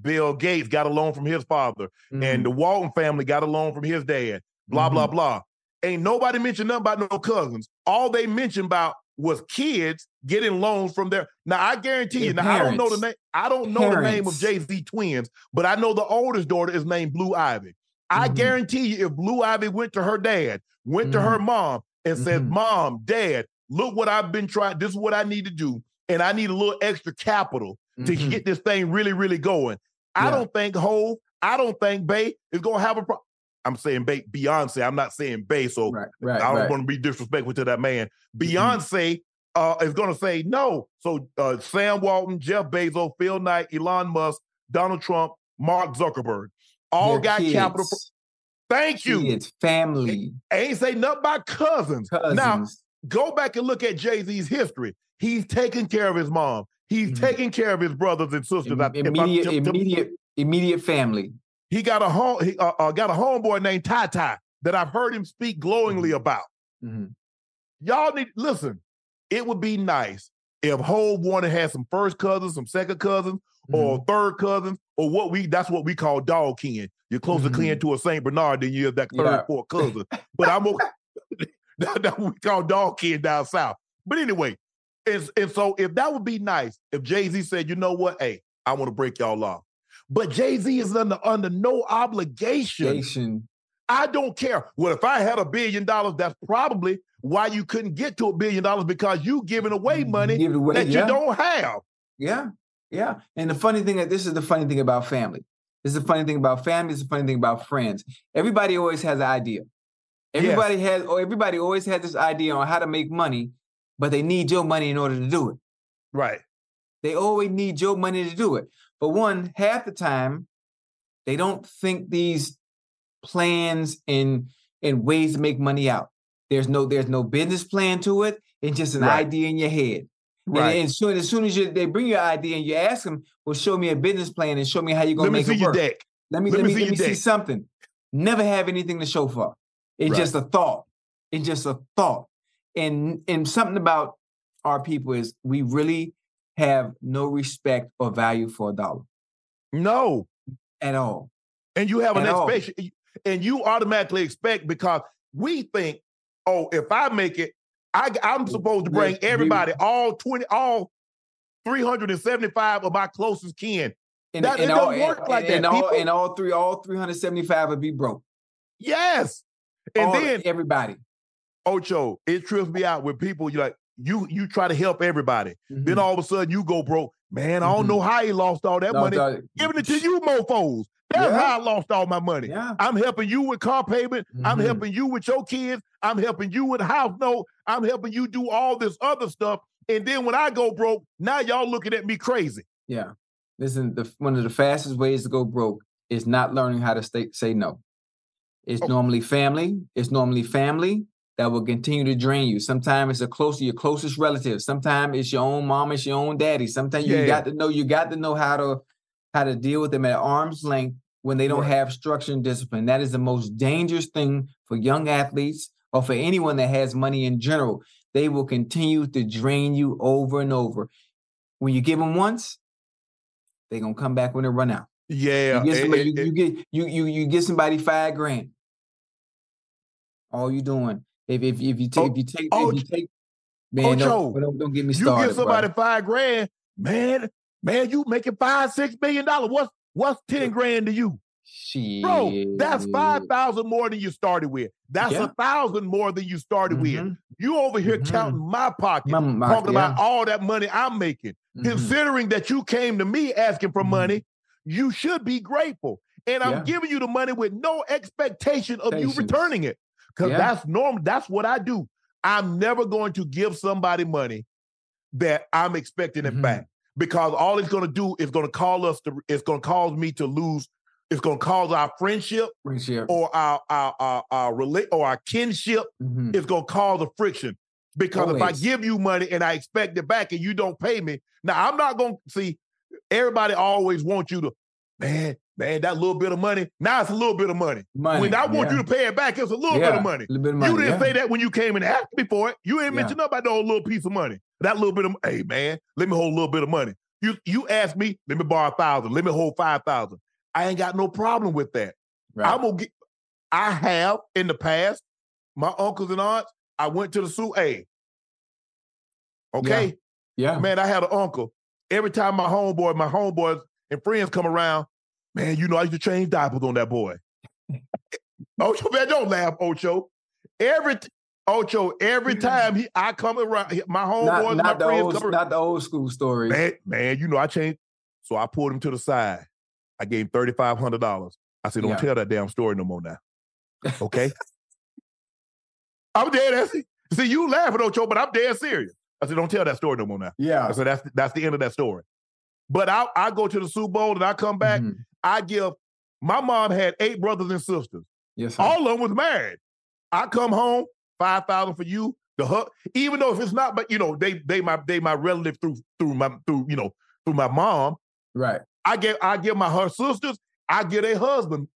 Bill Gates got a loan from his father, Mm. and the Walton family got a loan from his dad. Blah blah blah. Ain't nobody mentioned nothing about no cousins. All they mentioned about was kids getting loans from their. Now I guarantee you. Now I don't know the name. I don't know the name of Jay Z twins, but I know the oldest daughter is named Blue Ivy. I Mhm. guarantee you, if Blue Ivy went to her dad, went to her mom, and said, Mhm. "Mom, Dad, look what I've been trying. This is what I need to do, and I need a little extra capital to Mhm. get this thing really, really going." I Yeah. don't think Hove, I don't think Bay is gonna have a problem. I'm saying Bay, Beyonce. I'm not saying Bay, so right, right, I don't right. want to be disrespectful to that man. Mhm. Beyonce uh, is going to say no. So uh, Sam Walton, Jeff Bezos, Phil Knight, Elon Musk, Donald Trump, Mark Zuckerberg, all Their got capital. kids. Thank you. Kids, family, Ain't say nothing about cousins. cousins. Now, go back and look at Jay Z's history. He's taking care of his mom. He's Mhm. taking care of his brothers and sisters. Im- I- I- immediate, immediate, immediate family. He got a home. He uh, uh, got a homeboy named Ty Ty that I've heard him speak glowingly about. Mhm. Y'all need listen. It would be nice if Hove wanted had some first cousins, some second cousins, or Mm-hmm. third cousins, or what we that's what we call dog kin. You're closer Mhm. kin to a Saint Bernard than you is that third, Yeah. fourth *laughs* cousin. But I'm okay. *laughs* that, we call dog kin down south. But anyway, and, and so if that would be nice, if Jay Z said, you know what, hey, I want to break y'all off. But Jay Z is under under no obligation. Nation. I don't care. Well, if I had a billion dollars, that's probably why you couldn't get to a billion dollars because you giving away money Give away, that yeah. you don't have. Yeah, yeah. And the funny thing, that this is the funny thing about family. This is the funny thing about family. This is the funny thing about friends. Everybody always has an idea. Everybody has, or everybody always has this idea on how to make money, but they need your money in order to do it. Right. They always need your money to do it. But one, half the time, they don't think these plans and and ways to make money out. There's no there's no business plan to it. It's just an Right. idea in your head. And- Right. And, soon as soon as you, they bring your idea and you ask them, well, show me a business plan and show me how you're gonna Let me make see it your work. deck. Let me Let let, me me see let me see something. Never have anything to show for. It's Right. just a thought. It's just a thought. And and something about our people is we really have no respect or value for a dollar No. at all. And you have an At all. expectation, and you automatically expect because we think, oh, if I make it, I, I'm supposed to bring everybody, all 20, all 375 of my closest kin. And, That- and it all, don't work and, like and that, all people. and all three, all 375 would be broke. Yes. And All- then everybody. Ocho, it trips me out when people You're like you you try to help everybody. Then Mhm. all of a sudden you go broke. Man, I don't Mhm. know how he lost all that No, money. dog, Giving it to you, mofos. That's Yeah. how I lost all my money. Yeah. I'm helping you with car payment. I'm Mhm. helping you with your kids. I'm helping you with house note. I'm helping you do all this other stuff. And then when I go broke, now y'all looking at me crazy. Yeah. Listen, the one of the fastest ways to go broke is not learning how to stay, say no. It's Oh. normally family. It's normally family that will continue to drain you. Sometimes it's a close, your closest relative. Sometimes it's your own mom, it's your own daddy. Sometimes you Yeah. got to know, you got to know how to how to deal with them at arm's length when they don't Right. have structure and discipline. That is the most dangerous thing for young athletes or for anyone that has money in general. They will continue to drain you over and over. When you give them once, they're gonna come back when they run out. Yeah. You get somebody, and- you, you get you you you get somebody five grand. All you doing if if if you take if you take oh, if you take man Ocho, don't, don't don't get me started. you give somebody bro. five grand, man, man, you making five, six million dollars. What's what's 10 grand to you? Shit. Bro, that's five thousand more than you started with. That's Yeah. a thousand more than you started with. Mhm. You over here Mhm. counting my pocket, My- my- talking yeah. about all that money I'm making. Mhm. Considering that you came to me asking for Mhm. money, you should be grateful. And I'm Yeah. giving you the money with no expectation of you returning it. Because Yeah. that's normal. That's what I do. I'm never going to give somebody money that I'm expecting it Mhm. back. Because all it's going to do is going to call us to it's going to cause me to lose. It's going to cause our friendship Friendship. or our our our, our relate or our kinship Mhm. it's gonna cause a friction. Because if I give you money and I expect it back and you don't pay me, now I'm not gonna see everybody always wants you to, man, man, that little bit of money. Now it's a little bit of money. Money, when I want yeah. you to pay it back, it's a little Yeah, bit of money. little bit of money, You didn't yeah. say that when you came and asked me for it. You ain't Yeah. mention nothing about no little piece of money. That little bit of hey man, let me hold a little bit of money. You you asked me, let me borrow a thousand, let me hold five thousand. I ain't got no problem with that. Right. I'm gonna get. I have in the past, my uncles and aunts. I went to the zoo. Hey, okay, yeah. man. I had an uncle. Every time my homeboy, my homeboys and friends come around, man, you know I used to change diapers on that boy. *laughs* Ocho, man, don't laugh, Ocho. Every t- Ocho, every time he, I come around, my homeboys, not, my friends old, come around. not the old school stories. Man, man, you know I changed. So I pulled him to the side. I gave him thirty five hundred dollars. I said, "Don't Yeah. tell that damn story no more now." Okay. *laughs* I'm dead. ass- See, you laughing, Ocho, but I'm dead serious. I said, "Don't tell that story no more now." Yeah. I said, "That's that's the end of that story." But I I go to the Super Bowl and I come back. Mhm. I give. My mom had eight brothers and sisters. Yes, sir. All of them was married. I come home, five thousand for you. The hook, even though if it's not, but you know, they they my they my relative through through my through you know through my mom. right. I get I give my her sisters, I get a husband,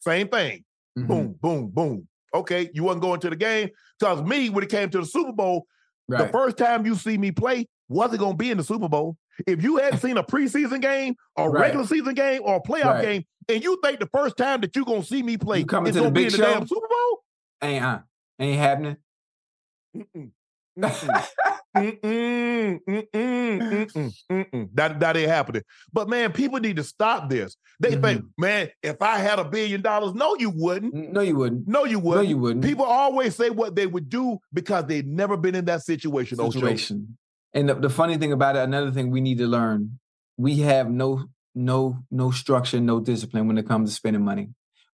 same thing. Mhm. Boom, boom, boom. Okay, you wasn't going to the game because me when it came to the Super Bowl, the first time you see me play wasn't going to be in the Super Bowl. If you hadn't seen a preseason game or Right. regular season game or a playoff Right. game, and you think the first time that you're gonna see me play You coming is to the gonna be big in the damn Super Bowl? Ain't uh, ain't happening. *laughs* Mm-mm. Mm-mm. Mm-mm. Mm-mm. That that ain't happening. But man, people need to stop this. They Mm-hmm. think, man, if I had a billion dollars, no, you wouldn't. no, you wouldn't. No, you wouldn't. you wouldn't. People always say what they would do because they've never been in that situation. Situation. And the, the funny thing about it, another thing we need to learn, we have no no no structure, no discipline when it comes to spending money.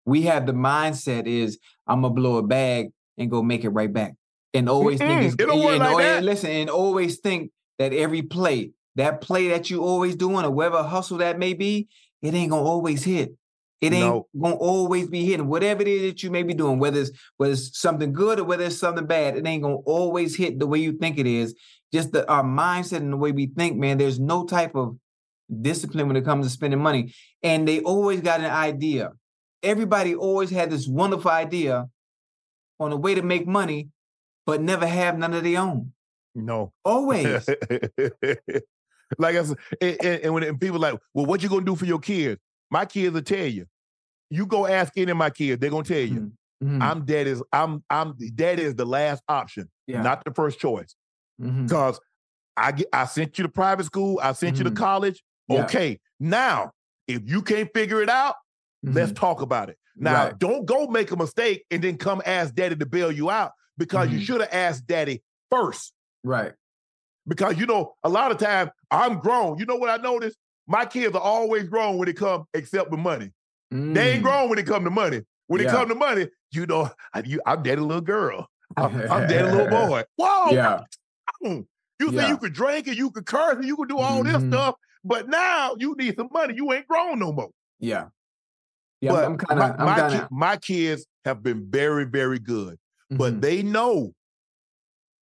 We have the mindset is I'm gonna blow a bag and go make it right back, and always think Mm-mm, it's it and like always- that. Listen, and always think that every play, that play that you always doing, or whatever hustle that may be, it ain't gonna always hit. It ain't No. gonna always be hitting. Whatever it is that you may be doing, whether it's whether it's something good or whether it's something bad, it ain't gonna always hit the way you think it is. Just the our mindset and the way we think, man. There's no type of discipline when it comes to spending money, and they always got an idea. Everybody always had this wonderful idea on a way to make money, but never have none of their own. No. Always. *laughs* like I said, and, and- when people like, well, what you gonna do for your kids? My kids will tell you. You go ask any of my kids, they're gonna tell you. Mhm. I'm dead is I'm I'm dead is the last option, Yeah. not the first choice. Because I get I sent you to private school, I sent you to Mhm. college. Yeah. Okay, now if you can't figure it out, let's Mhm. talk about it. Now, Right. don't go make a mistake and then come ask daddy to bail you out because you should have asked daddy first. right. Because you know, a lot of times I'm grown. You know what I noticed? My kids are always grown when it come except with money. They ain't Mm. grown when it come to money. When it come to money, you know, *laughs* I, you, I'm daddy little girl. I'm, I'm daddy little *laughs* boy. Whoa, Yeah. you say Yeah. you could drink and you could curse and you could do all this Mhm. stuff, but now you need some money. You ain't grown no more. Yeah. Yeah. but I'm kind my, of. My, ki- my kids have been very, very good, Mm-hmm. but they know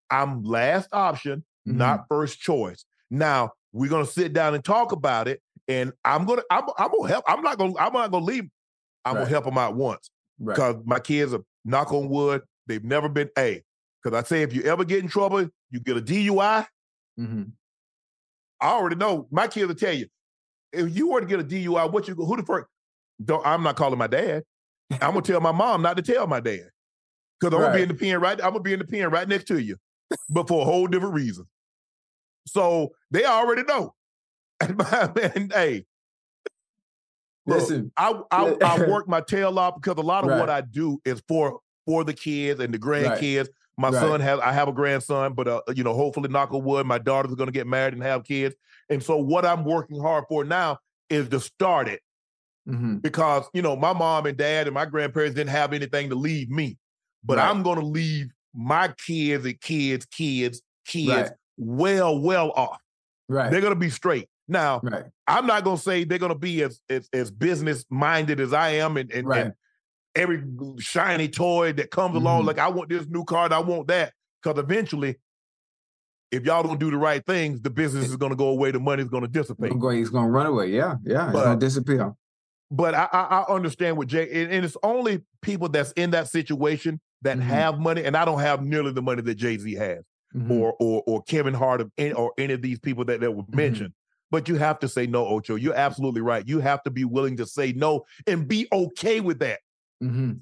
I'm last option, Mm-hmm. not first choice. Now we're gonna sit down and talk about it, and I'm gonna I'm, I'm gonna help. I'm not gonna I'm not gonna leave. I'm Right. gonna help them out once right. because my kids are knock on wood. They've never been a. Because I say if you ever get in trouble, you get a DUI. Mhm. I already know. My kids will tell you if you were to get a DUI, what you go? Who the first? Don't, I'm not calling my dad. I'm gonna tell my mom not to tell my dad because I'm gonna be in the pen right. I'm gonna be in the pen right next to you, but for a whole different reason. So they already know. *laughs* And man, hey, look, Listen. I, I I *laughs* work my tail off because a lot of what I do is for for the kids and the grandkids. My Right. son has I have a grandson, but uh, you know, hopefully, knock on wood, my daughter's going to get married and have kids. And so, what I'm working hard for now is to start it Mhm. because you know my mom and dad and my grandparents didn't have anything to leave me, but Right. I'm going to leave my kids and kids, kids, kids Right. Well, well off. Right. They're going to be straight. Now, right. I'm not gonna say they're gonna be as as, as business minded as I am, and and, Right. and every shiny toy that comes along, Mhm. like I want this new car, I want that, because eventually, if y'all don't do the right things, the business is gonna go away, the money's gonna dissipate. It's it's to run away. Yeah. Yeah. It's But- going to disappear. But I, I, I understand what Jay, and, and it's only people that's in that situation that Mhm. have money, and I don't have nearly the money that Jay Z has, Mhm. or or or Kevin Hart, or any, or any of these people that that were Mm-hmm. mentioned. But you have to say no, Ocho. You're absolutely right. You have to be willing to say no and be okay with that. Mhm.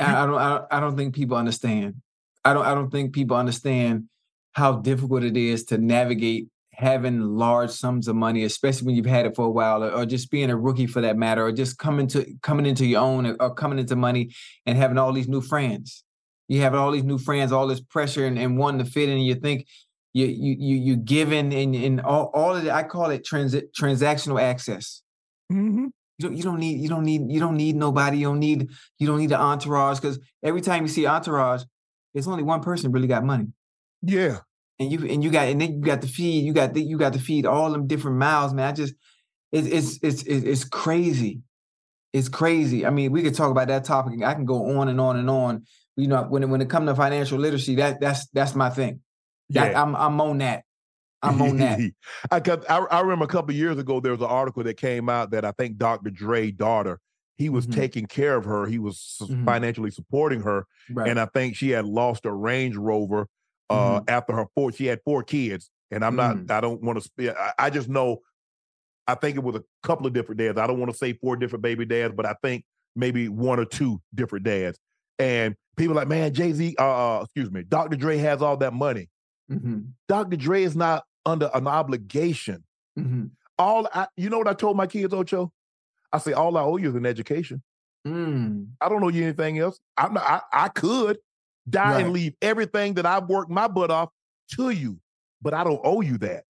I don't I don't think people understand. I don't I don't think people understand how difficult it is to navigate having large sums of money, especially when you've had it for a while, or, or, just being a rookie for that matter, or just coming to coming into your own, or, or, coming into money and having all these new friends. You have all these new friends, all this pressure, and, and wanting to fit in. And you think you you you you giving and and all all of it. I call it transit transactional access. Mm-hmm. You don't, you don't need you don't need you don't need nobody. You don't need you don't need the entourage because every time you see entourage, it's only one person really got money. Yeah, and you and you got and then you got to feed you got the, you got to feed all them different mouths, man. I just it's it's it's it's crazy. It's crazy. I mean, we could talk about that topic. I can go on and on and on. You know, when it, when it comes to financial literacy, that that's that's my thing. That, yeah. I'm I'm on that. I'm on that. *laughs* I, I, I remember a couple years ago there was an article that came out that I think Dr. Dre daughter he was mm-hmm. taking care of her. He was mm-hmm. financially supporting her, right. and I think she had lost a Range Rover uh, mm-hmm. after her four. She had four kids, and I'm not. Mm-hmm. I don't want to. I, I just know. I think it was a couple of different dads. I don't want to say four different baby dads, but I think maybe one or two different dads. And people like, man, Jay Z, uh, uh, excuse me, Dr. Dre has all that money. Mm-hmm. Dr. Dre is not under an obligation. Mm-hmm. All I, you know what I told my kids, Ocho? I say all I owe you is an education. Mm. I don't owe you anything else. I'm not, I, I could die right. and leave everything that I've worked my butt off to you, but I don't owe you that.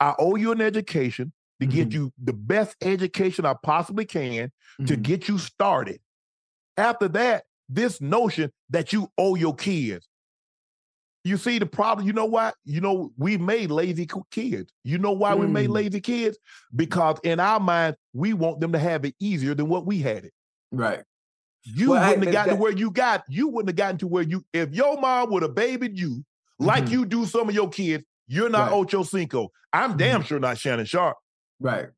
I owe you an education to mm-hmm. get you the best education I possibly can mm-hmm. to get you started. After that, this notion that you owe your kids, you see the problem. You know why? You know, we made lazy kids. You know why mm. we made mm. lazy kids? Because in our mind, we want them to have it easier than what we had it. Right. You well, wouldn't I, have gotten that, to where you got. You wouldn't have gotten to where you. If your mom would have babied you like mm-hmm. you do some of your kids, you're not right. Ochocinco. I'm mm-hmm. damn sure not Shannon Sharpe. Right.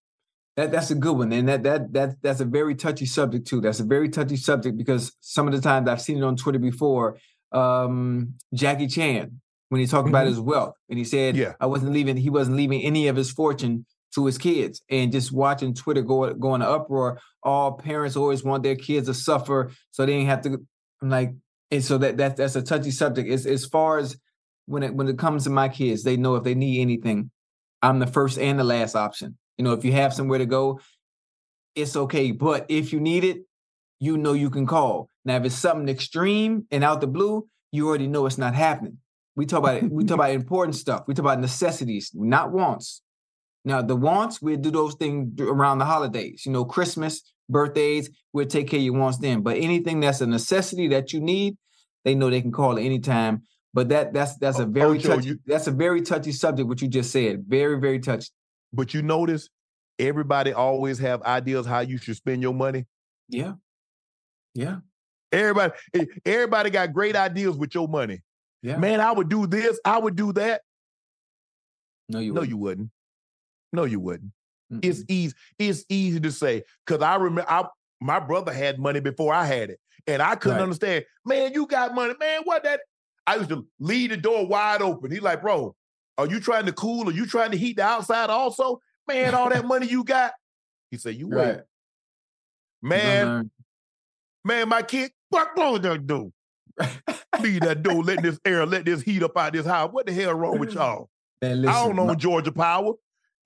That that's a good one, and that that that that's a very touchy subject too. That's a very touchy subject because some of the times I've seen it on Twitter before um, Jackie Chan when he talked mm-hmm. about his wealth, and he said, "Yeah, I wasn't leaving. He wasn't leaving any of his fortune to his kids." And just watching Twitter go go in uproar, all parents always want their kids to suffer so they didn't have to. I'm like, and so that that that's a touchy subject. As as far as when it when it comes to my kids, they know if they need anything, I'm the first and the last option. You know, if you have somewhere to go, it's okay. But if you need it, you know you can call. Now, if it's something extreme and out the blue, you already know it's not happening. We talk about it. We talk *laughs* about important stuff. We talk about necessities, not wants. Now, the wants, we do those things around the holidays. You know, Christmas, birthdays, we'll take care of your wants then. But anything that's a necessity that you need, they know they can call at any time. But that that's that's a very touchy, you- that's a very touchy subject. What you just said, very very touchy. But you notice everybody always have ideas how you should spend your money. Yeah, yeah, Everybody, eh, everybody got great ideas with your money. yeah. Man, I would do this, I would do that. no, you no, wouldn't. you wouldn't. No, you wouldn't. Mm-mm. It's easy. It's easy to say because I remember I, my brother had money before I had it, and I couldn't Right. understand. Man, you got money, man. What that? I used to leave the door wide open. He's like, bro, are you trying to cool? Are you trying to heat the outside also? Man, all that money you got. He said, you right. Man. Man, my kid, what close that door? *laughs* Leave that door, let this air, let this heat up out this house. What the hell wrong with y'all? Man, I don't listen, know Georgia Power.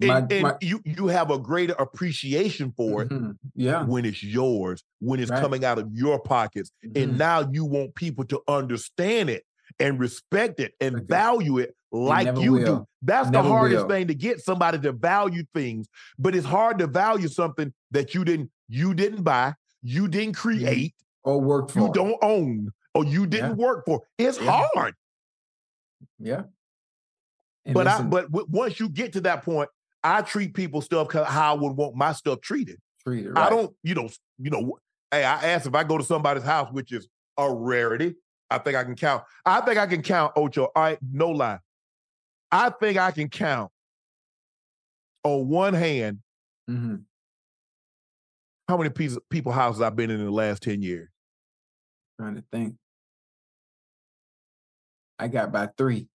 And, my- and my- you you have a greater appreciation for it Mhm. Yeah. when it's yours, when it's Right. coming out of your pockets. Mhm. And now you want people to understand it and respect it and it. value it like you do. That's Never the hardest will. thing to get somebody to value things. But it's hard to value something that you didn't you didn't buy, you didn't create, or work for. you don't own, or you didn't work for. It's Yeah. hard. Yeah. And but I but w- once you get to that point, I treat people stuff how I would want my stuff treated. treat it I don't, you know, you know. Hey, I asked if I go to somebody's house, which is a rarity. I think I can count. I think I can count Ocho. All right, no lie. I think I can count on one hand Mhm. how many pieces, people houses I've been in in the last ten years. Trying to think. I got about three.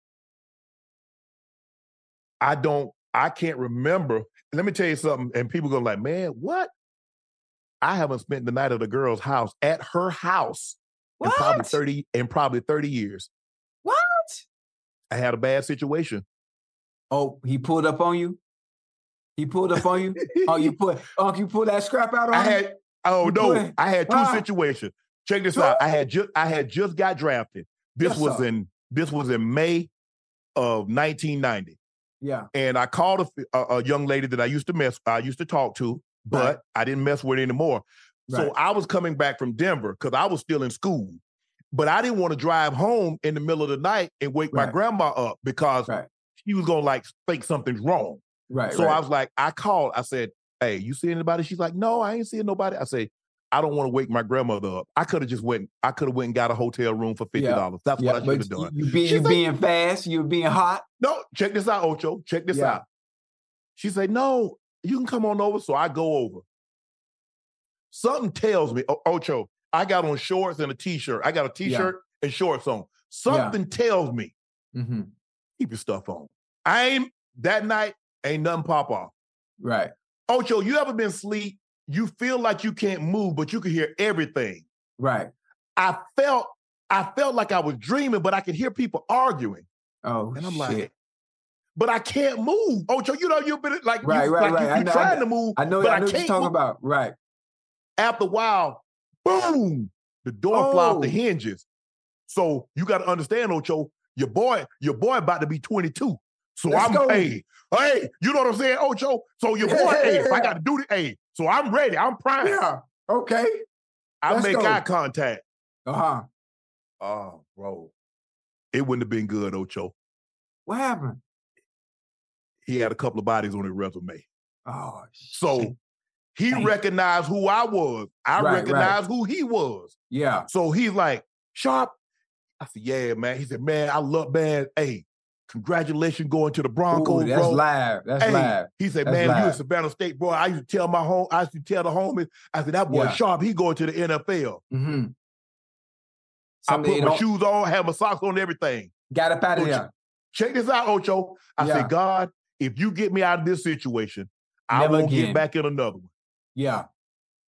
I don't. I can't remember. Let me tell you something. And people go like, "Man, what?" I haven't spent the night at a girl's house at her house in probably thirty in probably thirty years. What? I had a bad situation. Oh, he pulled up on you. He pulled up on you. oh, you *laughs* put. Oh, you pull that scrap out on I had oh You no, I had two Ah. situations. Check this out. I had just I had just got drafted. This Yes, was sir. in this was in May of 1990, Yeah. and I called a a young lady that I used to mess I used to talk to, but Right. I didn't mess with anymore. So I was coming back from Denver because I was still in school, but I didn't want to drive home in the middle of the night and wake my grandma up because Right. she was gonna like think something's wrong. Right. So right. I was like, I called. I said, "Hey, you see anybody?" She's like, "No, I ain't seeing nobody." I say, "I don't want to wake my grandmother up. I could have just went. I could have went and got a hotel room for fifty dollars. That's yeah, what I should have done." You, She's you like- being fast. You being hot. No, check this out, Ocho. Check this Yeah. out. She said, "No, you can come on over." So I go over. Something tells me, O- Ocho, I got on shorts and a t-shirt. I got a t-shirt and shorts on. Something tells me Mm-hmm. keep your stuff on. I ain't that night. Ain't nothing pop off. Right. Ocho, you ever been asleep? You feel like you can't move, but you can hear everything. Right. I felt, I felt like I was dreaming, but I could hear people arguing. Oh, And I'm shit. like, but I can't move. Ocho, you know, you've been like, Right, you, right, like right. you, I know- I trying know- to move, I know. but I I, know what you're can't talking move. about. Right. After a while, boom, the door fly off the Oh. hinges. So you got to understand, Ocho, your boy, your boy about to be 22. So Let's I'm, go. hey, hey, you know what I'm saying, Ocho? So your boy, hey, if I got to do it, hey, so I'm ready. I'm primed. Yeah. Okay. I Let's make go. eye contact. Uh huh. Oh, bro. It wouldn't have been good, Ocho. What happened? He had a couple of bodies on his resume. Oh. So shit. he Dang. recognized who I was. I Right, right. recognized who he was. Yeah. So he's like, Sharpe. I said, yeah, man. He said, man, I love, man. Hey, congratulations going to the Broncos, Ooh, that's bro. live. That's Hey, live. He said, That's man, you live. in Savannah State, bro. I used to tell my home, I used to tell the homies, I said, that boy Yeah. Sharpe, he going to the NFL. Mm-hmm. I put my shoes on, have my socks on, everything. Got up out of there. Check this out, Ocho. I Yeah. said, God, if you get me out of this situation, I Never won't again. get back in another one. Yeah.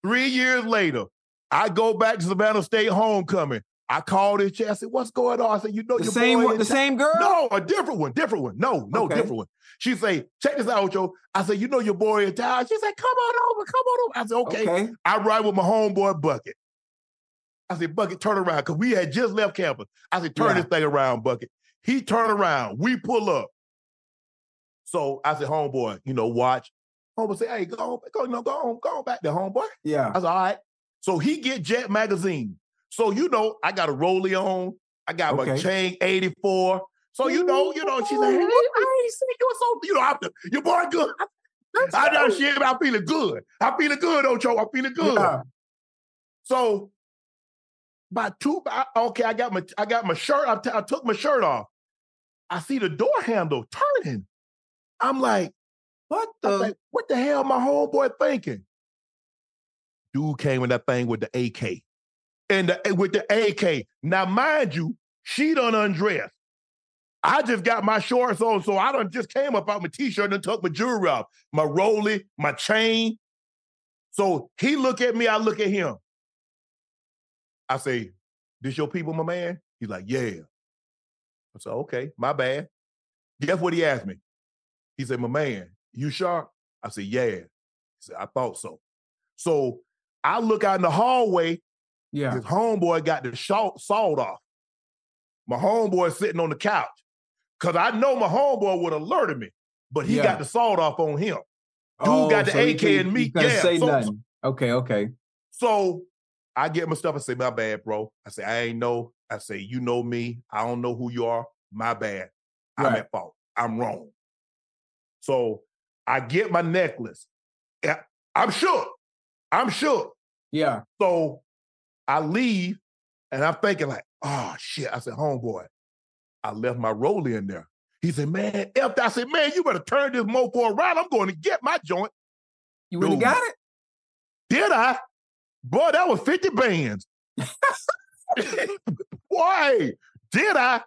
Three years later, I go back to Savannah State homecoming. I called this chick. I said, "What's going on?" I said, "You know The your same boy one- the town." same girl? No, a different one. Different one. No, no, Okay. different one. She say, "Check this out, Ocho." I said, "You know your boy in town." She said, "Come on over. Come on over." I said, "Okay." Okay. I ride with my homeboy Bucket. I said, Bucket, turn around. Cause we had just left campus. I said, turn Yeah. this thing around, Bucket. He turned around. We pull up. So I said, homeboy, you know, watch. Homeboy say, hey, go on, go, you know, go on, go on back there, homeboy. Yeah. I said, all right. So he get Jet magazine. So you know, I got a rollie on. I got my chain 84. So you know, you know, she's like, hey, I ain't seen you so, you know, I'm the, your boy good. I know shit, but I'm feeling good. I'm feeling good, Ocho. I'm feeling good. Yeah. So by two, I, okay, I got my I got my shirt. I, t- I took my shirt off. I see the door handle turning. I'm like, What the? like, what the hell my homeboy thinking? Dude came in that thing with the AK. And the, eh, with the AK. Now, mind you, she done undressed. I just got my shorts on, so I done just came up out my t-shirt and took my jewelry off, my rollie, my chain. So he look at me, I look at him. I say, this your people, my man? He's like, yeah. I said, okay, my bad. Guess what he asked me? He said, my man, you Sharpe? I said, yeah. He said, I thought so. So I look out in the hallway, Yeah. his homeboy got the salt, sawed off. My homeboy sitting on the couch. Cause I know my homeboy would have alerted me, but he Yeah. got the sawed off on him. Dude Oh, got the so AK and me. Yeah. say so, nothing. Okay, okay. so I get my stuff and say, my bad, bro. I say, I ain't know. I say, you know me. I don't know who you are. My bad. I'm Right. at fault. I'm wrong. So I get my necklace. Eh, I'm shook. I'm shook. Yeah. So I leave and I'm thinking like, oh shit. I said, homeboy, I left my rollie in there. He said, man, F that." I said, man, you better turn this mofo around. I'm going to get my joint. You really got it? Did I? Boy, that was 50 bands. *laughs* Why did I?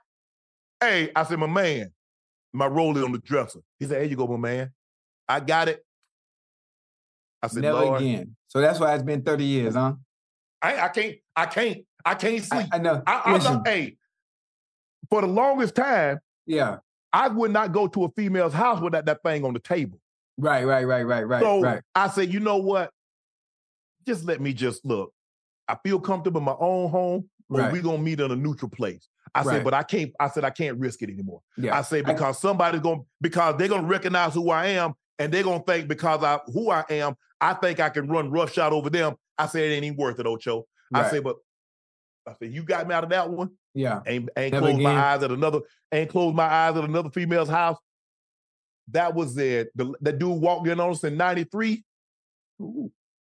Hey, I said, my man, my rollie on the dresser. He said, here you go, my man. I got it. I said, Never Lord, again. So that's why it's been 30 years, huh? I, I can't, I can't, I can't I, sleep. I know. I, am not, hey, for the longest time, yeah. I would not go to a female's house without that thing on the table. Right, right, right, right, right, so right. I said, you know what? Just let me just look. I feel comfortable in my own home, or Right. we gonna meet in a neutral place. I Right. said, but I can't. I said I can't risk it anymore. Yeah. I said I- because somebody's gonna because they're gonna recognize who I am, and they're gonna think because I who I am, I think I can run roughshod over them. I said it ain't even worth it, Ocho. I Right. said, but I said you got me out of that one. Yeah. Ain't ain't Never close my eyes at another. Ain't close my eyes at another female's house. That was it. The, that dude walked in on us in '93.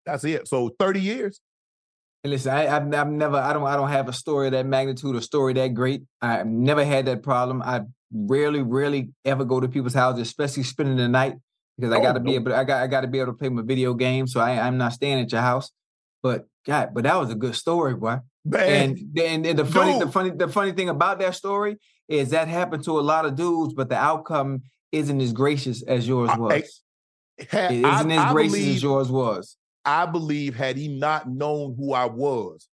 That's it. So 30 years. And listen, I, I've, I've never, I don't, I don't have a story of that magnitude, a story that great. I've never had that problem. I rarely, rarely ever go to people's houses, especially spending the night, because I Oh, got to be able, I got, I got to be able to play my video game. So I, I'm not staying at your house. But God, but that was a good story, boy. Man, And and, and the funny, the funny, the funny thing about that story is that happened to a lot of dudes, but the outcome isn't as gracious as yours was. hey, had- It I, isn't as I gracious believe, as yours was. I believe had he not known who I was.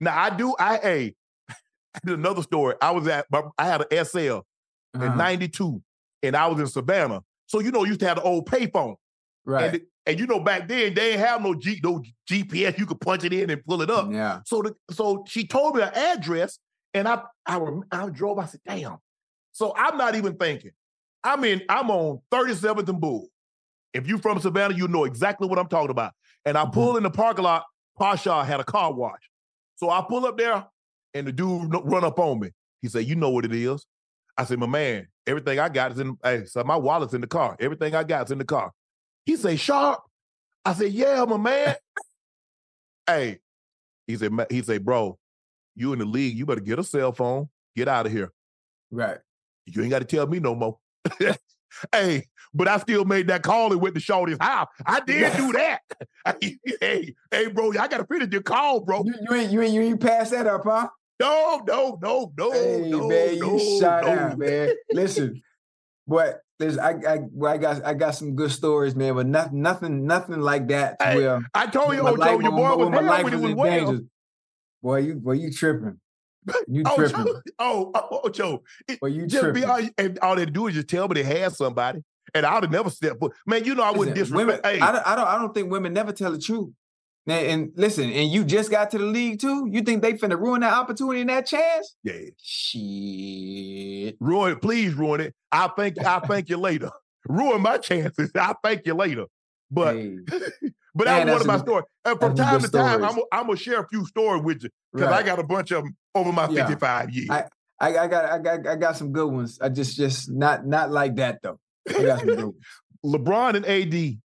Now I do. I hey, *laughs* I did another story. I was at. my- I had an SL in Uh-huh. '92, and I was in Savannah. So you know, you used to have the old payphone. Right. And, and you know, back then they didn't have no G, no GPS. You could punch it in and pull it up. yeah. So the, so she told me her address, and I I rem- I drove. I said, "Damn." So I'm not even thinking. I'm in. I'm on 37th and Bull. If you from Savannah, you know exactly what I'm talking about. And I mm-hmm. pull in the parking lot. Pasha had a car wash, so I pull up there, and the dude run up on me. He said, "You know what it is." I said, "My man, everything I got is in. Hey, so my wallet's in the car. Everything I got is in the car." He say, "Sharpe." I said, "Yeah, my man." hey, he said, he said, bro, you in the league, you better get a cell phone, get out of here. Right. You ain't got to tell me no more. *laughs* hey, but I still made that call and went to Shorty's house. I did do that. *laughs* hey, hey, bro, I got to finish your call, bro. You, you ain't you ain't you ain't pass that up, huh? No, no, no, no, Hey no, man, no, you shot no. out, man. Listen, but there's I I well, I got I got some good stories, man, but nothing nothing nothing like that. To Hey, where I told you, Ocho, your boy was my life was in well. danger. Boy, you boy, you tripping. *laughs* You Oh, tripping. Joe, oh, uh, oh, Ocho, it- Boy, you just be tripping. all, and all they do is just tell me they had somebody, and I would have never stepped foot. Man, you know I wouldn't Listen, disrespect. women, hey, I, don't, I don't I don't think women never tell the truth. And, and listen, and you just got to the league too. You think they finna ruin that opportunity and that chance? Yeah. Shit. Ruin it. Please ruin it. I'll thank I'll thank you later. Ruin my chances. *laughs* I'll thank you later. But Hey. *laughs* but Man, that's one of my stories. And from time to time, stories. I'm, I'm gonna share a few stories with you because I got a bunch of them over my Yeah. 55 years. I, I, I got I got I got some good ones. I just just not not like that though. I got some good ones. *laughs* LeBron and AD,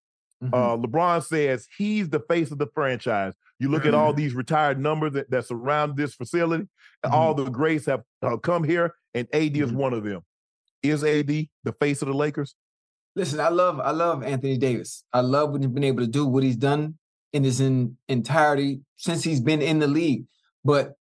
Mhm. uh, LeBron says he's the face of the franchise. You look at all Mm-hmm. these retired numbers that, that surround this facility, and all Mm-hmm. the greats have uh, come here, and AD is one of them. Is AD the face of the Lakers? Listen, I love I love Anthony Davis. I love what he's been able to do, what he's done in his in, entirety since he's been in the league. But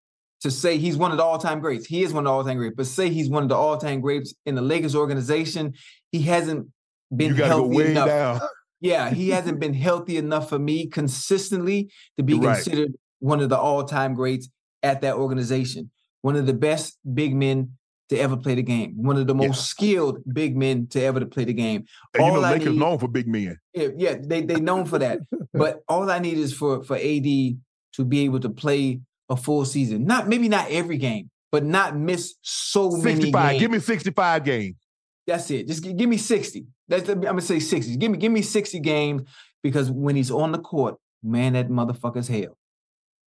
to say he's one of the all-time greats, he is one of the all-time greats. But say he's one of the all-time greats in the Lakers organization, he hasn't been you got to go healthy way enough. *laughs* Yeah, he hasn't *laughs* been healthy enough for me consistently to be Right. considered one of the all-time greats at that organization. One of the best big men to ever play the game. One of the most Yeah. skilled big men to ever to play the game. And you know, All I Lakers need- known for big men. Yeah, yeah, they they known for that. but *laughs* all I need is for for AD to be able to play a full season. Not maybe not every game, but not miss so many 65. games. Give me 65 games. That's it. Just gi- give me 60. That's I'm gonna say 60. Give me give me 60 games because when he's on the court, man, that motherfucker's hell.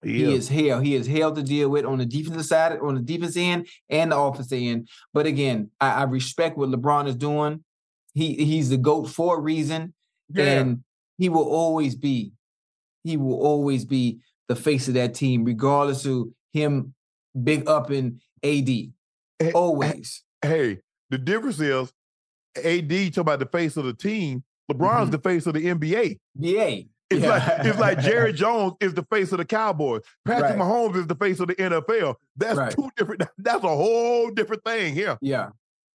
He is hell. He is hell to deal with on the defensive side, on the defense end and the offense end. But again, I, I respect what LeBron is doing. He he's the GOAT for a reason. Yeah. And he will always be, he will always be the face of that team, regardless of him big up in AD. Eh, Always. Hey, the difference is AD talking about the face of the team. LeBron's Mhm. the face of the NBA. BA. It's Yeah. like it's like Jerry *laughs* Jones is the face of the Cowboys. Patrick Right. Mahomes is the face of the NFL. That's Right. two different. *laughs* That's a whole different thing here. Yeah.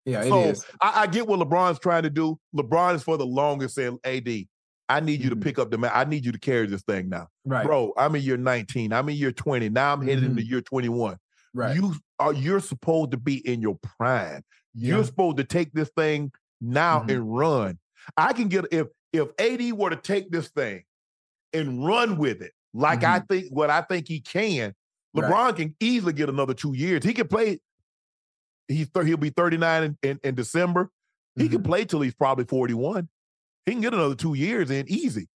Yeah, so is. I, I get what LeBron's trying to do. LeBron is for the longest saying, "AD, I need you to Mhm. pick up the man. I need you to carry this thing now, Right. bro. I'm in year 19. I'm in year 20. Now I'm headed into year 21. Right. You are you're supposed to be in your prime. You're Yeah. supposed to take this thing now Mhm. and run. I can get if if AD were to take this thing and run with it, like I think what I think he can, Right. LeBron can easily get another two years. He can play. He's thir- he'll be 39 in, in, in December. He can play till he's probably 41. He can get another two years in easy.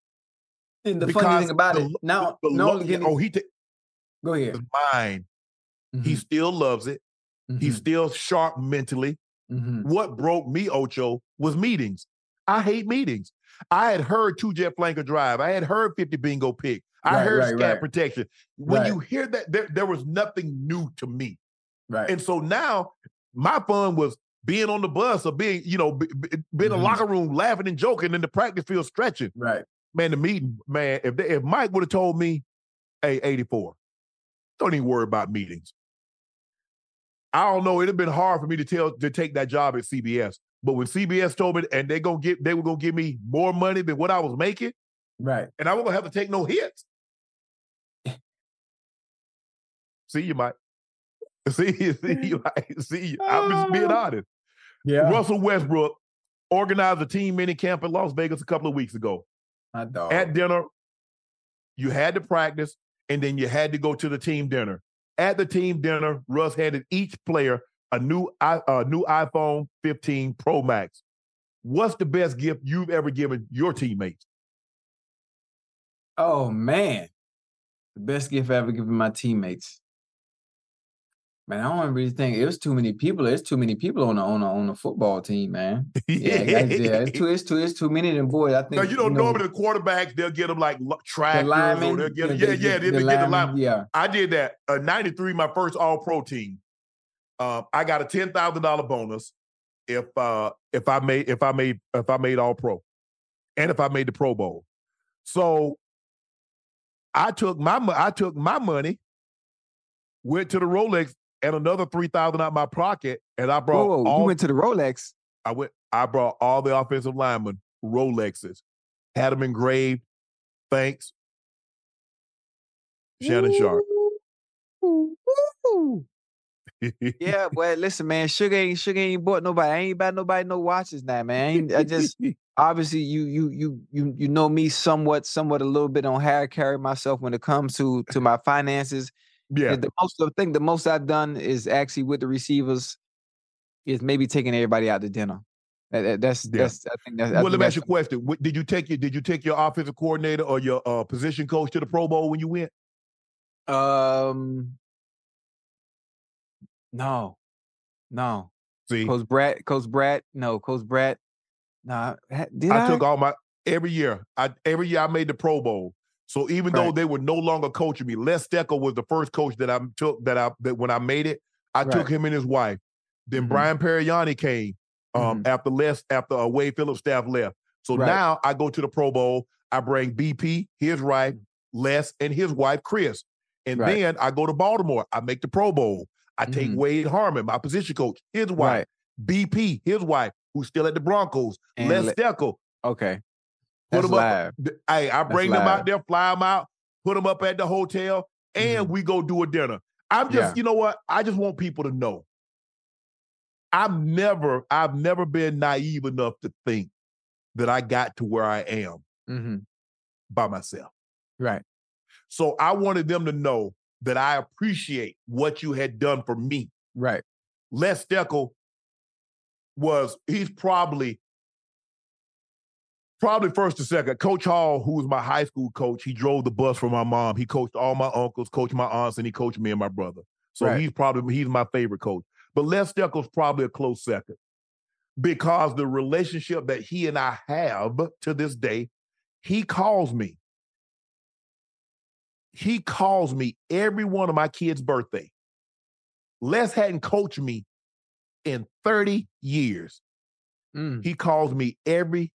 And the funny thing about the it, now, the not lo- only can oh, he ta- go ahead. his mind. He Mhm. still loves it. He's Mhm. still sharp mentally. Mhm. What broke me, Ocho, was meetings. I hate meetings. I had heard two jet flanker drive. I had heard 50 bingo pick. I Right, heard right, scat right. protection. When you hear that, there, there was nothing new to me. Right. And so now my fun was being on the bus or being, you know, be, be- being in the locker room laughing and joking in the practice field stretching. Right. Man, the meeting, man, if they, if Mike would have told me, hey, 84, don't even worry about meetings. I don't know. It'd have been hard for me to tell to take that job at CBS. But when CBS told me and they gonna get they were gonna give me more money than what I was making, Right. and I wasn't gonna have to take no hits. *laughs* see you, Mike. *laughs* See you, see you, *laughs* Mike. See you. I'm just being ah. honest. Yeah. Russell Westbrook organized a team mini camp in Las Vegas a couple of weeks ago. At dinner, you had to practice, and then you had to go to the team dinner. At the team dinner, Russ handed each player a new a new iPhone 15 Pro Max. What's the best gift you've ever given your teammates? Oh man, the best gift I ever given my teammates. Man, I don't really think it was too many people. There's too many people on the on the, on the football team, man. *laughs* Yeah, guys, yeah, it's too it's too it's too many of them boys. I think Now, you know, you know, normally the quarterbacks, they'll get them like track the or they'll get the- yeah, yeah, the- they, the get the linemen, line. Yeah, I did that. Uh, 93, my first all pro team. Uh, I got a ten thousand dollar bonus if uh if I made if I made if I made all pro, and if I made the Pro Bowl. So I took my I took my money, went to the Rolex, and another three thousand out my pocket, and I brought Whoa, all you went to the Rolex. I went. I brought all the offensive linemen Rolexes, had them engraved. Thanks, Shannon Sharpe. *laughs* yeah, well, listen, man, Sugar ain't Sugar ain't bought nobody. I ain't bought nobody no watches now, man. I, I just *laughs* obviously you you you you you know me somewhat, somewhat a little bit on how I carry myself when it comes to to my finances. Yeah. The most the thing, the most I've done is actually with the receivers is maybe taking everybody out to dinner. That, that, that's Yeah. that's I think that's well, think let me ask you a question. What- Did you take your Did you take your offensive coordinator or your uh, position coach to the Pro Bowl when you went? Um, no, no. See, Coach Brad, Coach Brad, no, Coach Brad. Nah, did I? I took all my every year. I every year I made the Pro Bowl. So even though they were no longer coaching me, Les Steckel was the first coach that I took that I that when I made it, I took him and his wife. Then Mhm. Brian Pariani came um, after Les after uh, Wade Phillips staff left. So Right. now I go to the Pro Bowl. I bring BP, his wife, Les, and his wife Chris. And Right. then I go to Baltimore. I make the Pro Bowl. I take Mhm. Wade Harman, my position coach, his wife, Right. BP, his wife, who's still at the Broncos, And Les Le- Steckel. Okay. Put That's them up. live. Hey, I That's bring them live. out there, fly them out, put them up at the hotel, and we go do a dinner. I'm just, Mm-hmm. Yeah. you know what? I just want people to know. I've never, I've never been naive enough to think that I got to where I am Mm-hmm. by myself. Right. So I wanted them to know that I appreciate what you had done for me. Right. Les Steckel was, he's probably, probably first or second. Coach Hall, who was my high school coach, he drove the bus for my mom. He coached all my uncles, coached my aunts, and he coached me and my brother. So Right. he's probably, he's my favorite coach. But Les Steckel's probably a close second because the relationship that he and I have to this day, he calls me. He calls me every one of my kids' birthday. Les hadn't coached me in 30 years. Mm. He calls me every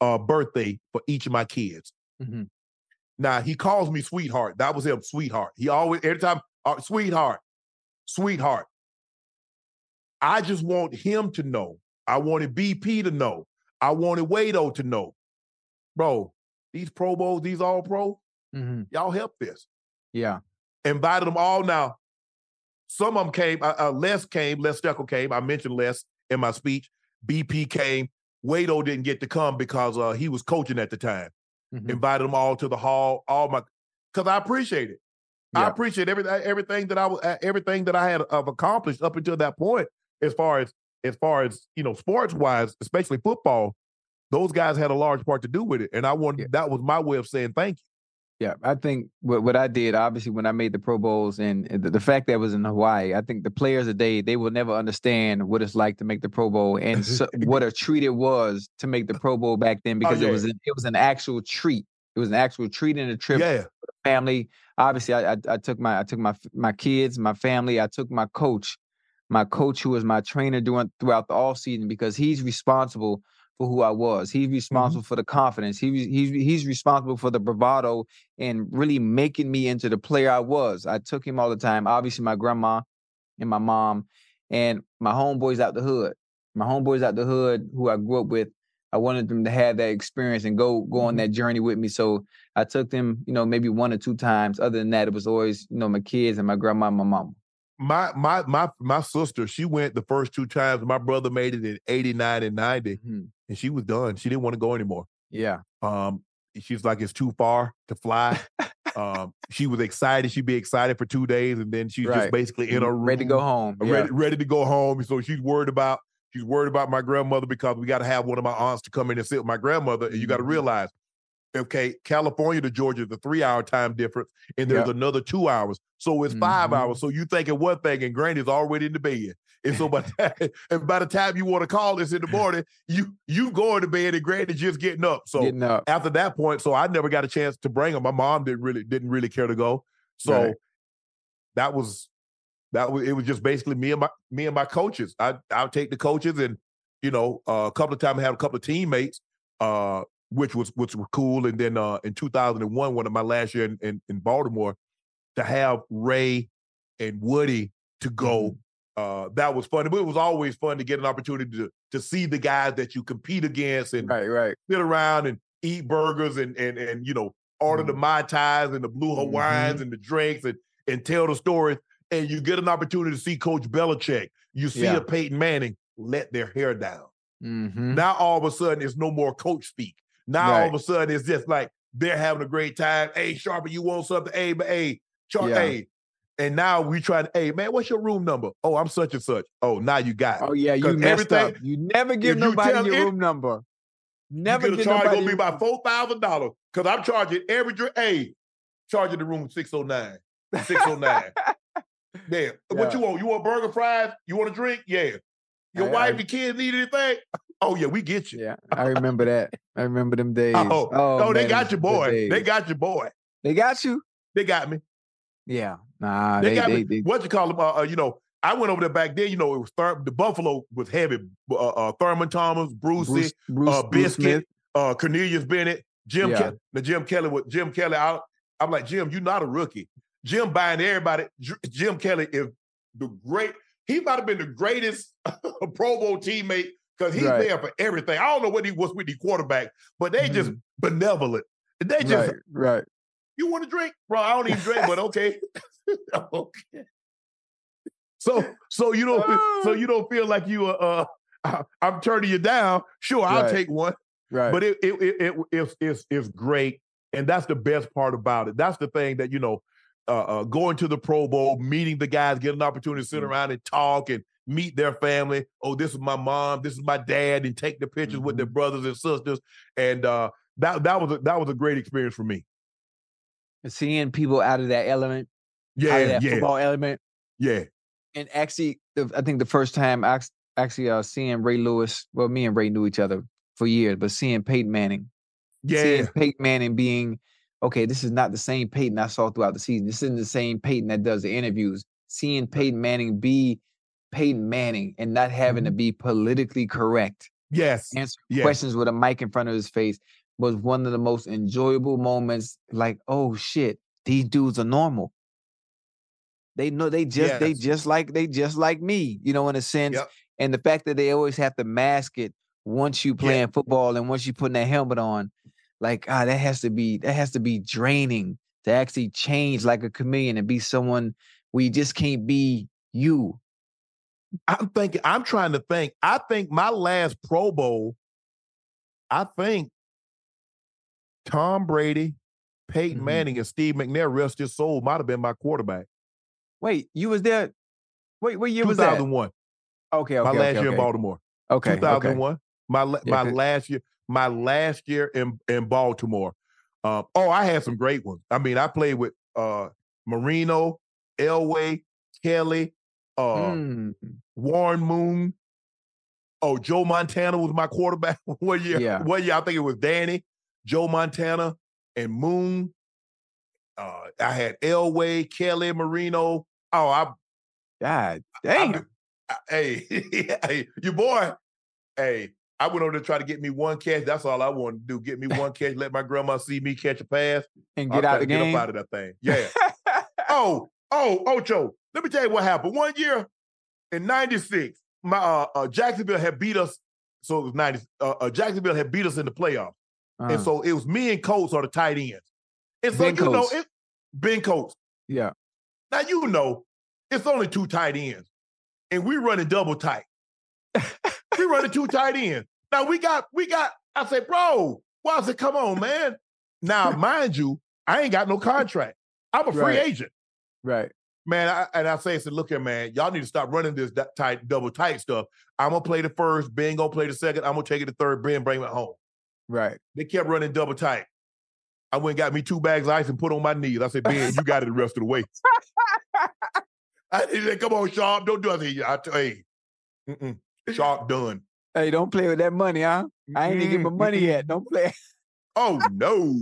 uh, birthday for each of my kids. Mm-hmm. Now he calls me sweetheart. That was him, sweetheart. He always every time, uh, sweetheart, sweetheart. I just want him to know. I wanted BP to know. I wanted Wado to know, bro. These Pro Bowls, these All Pro, Mm-hmm. y'all help this. Yeah. Invited them all. Now, some of them came. Uh, uh, Les came. Les Steckel came. I mentioned Les in my speech. BP came. Wado didn't get to come because uh, he was coaching at the time. Mhm. Invited them all to the hall. All my, because I appreciate it. I appreciate everything. Everything that I was, uh, everything that I had of accomplished up until that point, as far as as far as you know, sports wise, especially football. Those guys had a large part to do with it, and I wanted that was my way of saying thank you. Yeah, I think what what I did, obviously, when I made the Pro Bowls and and the, the fact that it was in Hawaii, I think the players today they will never understand what it's like to make the Pro Bowl and so, *laughs* what a treat it was to make the Pro Bowl back then oh, because yeah. it was an, it was an actual treat. It was an actual treat and a trip Yeah. for the family. Obviously, I, I I took my I took my my kids, my family. I took my coach, my coach who was my trainer during throughout the off season because he's responsible for who I was. He's mm-hmm. responsible for the confidence. He he's he's responsible for the bravado and really making me into the player I was. I took him all the time. Obviously, my grandma and my mom and my homeboys out the hood. My homeboys out the hood who I grew up with. I wanted them to have that experience and go go on mm-hmm. that journey with me. So I took them, you know, maybe one or two times. Other than that, it was always, you know, my kids and my grandma and my mom. my my my my sister, she went the first two times. My brother made it in 89 and 90, mm-hmm. And she was done. She didn't want to go anymore. Yeah. Um, she's like, it's too far to fly. *laughs* um, she was excited. She'd be excited for two days, and then she's Right. just basically in a room, ready to go home. Yeah. ready, ready to go home. So she's worried about she's worried about my grandmother because we got to have one of my aunts to come in and sit with my grandmother. And you got to Mhm. realize, okay, California to Georgia is a three hour time difference, and there's Yep. another two hours, so it's 5 Mhm. hours. So you thinking one thing, and Granny's already in the bed. And so by the *laughs* time, and by the time you want to call this in the morning, you you going to bed and Granny's just getting up. So Getting up. after that point, so I never got a chance to bring her. My mom didn't really didn't really care to go. So Right. that was that was it was just basically me and my me and my coaches. I I would take the coaches and you know uh, a couple of times I had a couple of teammates, uh, which was which was cool. And then uh, in 2001, one of my last year in, in, in Baltimore, to have Ray and Woody to go. Uh, that was fun. But it was always fun to get an opportunity to to see the guys that you compete against and Right, right. sit around and eat burgers and and and you know order the mai tais and the blue hawaiians and the drinks and and tell the stories. and you get an opportunity to see Coach Belichick, you see Yeah. a Peyton Manning let their hair down. Mhm. Now all of a sudden it's no more coach speak. Now all of a sudden it's just like they're having a great time. Hey, Sharper, you want something? Hey, but hey, Char- Yeah. hey. And now we trying to, hey man, what's your room number? Oh, I'm such and such. Oh, now you got oh, it. Oh yeah, you messed everything- up. You never give you nobody your it- room number. Never you give get a charge gonna be about four thousand dollars because I'm charging every drink. Hey, charging the room 609. 609. *laughs* yeah. What you want? You want burger fries? You want a drink? Yeah. Your I- wife, I- your kids need anything? Oh yeah, we get you. yeah, I remember that. I remember them *laughs* days. Oh, no, they got your boy. They got your boy. They got you. They got me. Yeah. Nah, They, they, got they, me. they- what you call them? Uh, uh, you know, I went over there back then. You know, it was Thur- the Buffalo was heavy. Uh, uh, Thurman Thomas, Brucey, Bruce, Bruce, uh, Bruce Biscuit, uh, Cornelius Bennett, Jim. Yeah. Ke- the Jim Kelly with Jim Kelly. I, I'm like Jim, you're not a rookie. Jim buying everybody. Jim Kelly is the great. He might have been the greatest *laughs* Pro Bowl teammate because he's Right. there for everything. I don't know what he was with the quarterback, but they just benevolent. They just right, right. you want to drink, bro? I don't even drink, but okay. *laughs* *laughs* okay. So, so you don't, so you don't feel like you, uh, uh, I'm turning you down. Sure, I'll Right. take one, Right. but it, it, it, it it's, it's, it's great, and that's the best part about it. That's the thing that you know, uh, uh, going to the Pro Bowl, meeting the guys, get an opportunity to sit Mm-hmm. around and talk and meet their family. Oh, this is my mom, this is my dad, and take the pictures with Mm-hmm. their brothers and sisters, and uh, that that was a, that was a great experience for me. Seeing people out of that element, out Yeah, that yeah, football element, yeah. and actually, I think the first time I actually uh, seeing Ray Lewis, well, me and Ray knew each other for years, but seeing Peyton Manning, Yeah, seeing Peyton Manning being okay, this is not the same Peyton I saw throughout the season. This isn't the same Peyton that does the interviews. Seeing Peyton Manning be Peyton Manning and not having to be politically correct, yes, answer yes. questions with a mic in front of his face was one of the most enjoyable moments. Like, oh shit, these dudes are normal. They know they just they just like they just like me, you know, in a sense. Yep. And the fact that they always have to mask it once you playing football and once you putting that helmet on, like ah, that has to be that has to be draining to actually change like a chameleon and be someone we just can't be you. I'm thinking, I'm trying to think. I think my last Pro Bowl, I think Tom Brady, Peyton Mhm. Manning, and Steve McNair, rest his soul, might have been my quarterback. Wait, you was there? Wait, what year was that? 2001, Okay, okay, my last okay, year in. Baltimore. Okay, okay. 2001, my Yeah, last year, my last year in in Baltimore. Um, oh, I had some great ones. I mean, I played with uh, Marino, Elway, Kelly, uh, Mm, Warren Moon. Oh, Joe Montana was my quarterback *laughs* one year. Yeah. One year, I think it was Danny, Joe Montana, and Moon. Uh, I had Elway, Kelly, Marino. Oh, I, God I- damn. I- hey, *laughs* hey, your boy. Hey, I went over to try to get me one catch. That's all I wanted to do. Get me one catch. Let my grandma see me catch a pass. and I'll get out to the game. Get up out of that thing. *laughs* Yeah. oh, oh, Ocho. Let me tell you what happened. One year in '96, my uh, uh, Jacksonville had beat us. So it was '90. Uh, uh, Jacksonville had beat us in the playoffs, Uh-huh. and so it was me and Coates are the tight ends. And so Ben you know, Coates. it, Ben Coates. yeah. Now you know, it's only two tight ends, and we running double tight. we running two *laughs* tight ends. Now we got, we got. I said, bro, well, I said, come on, man. Now, *laughs* mind you, I ain't got no contract. I'm a free Right. agent. Right. Man, I, and I say, I said, look here, man, y'all need to stop running this tight, double tight stuff. I'm gonna play the first, Ben gonna play the second, I'm gonna take it to third, Ben bring it home. Right. They kept running double tight. I went and got me two bags of ice and put on my knees. I said, Ben, you got it the rest of the way. *laughs* I said, come on, Sharpe, don't do it. I said, yeah, I t- hey, mm-mm, Sharpe done. Hey, don't play with that money, huh? I ain't even get my money mm-mm. yet. Don't play. Oh *laughs* no.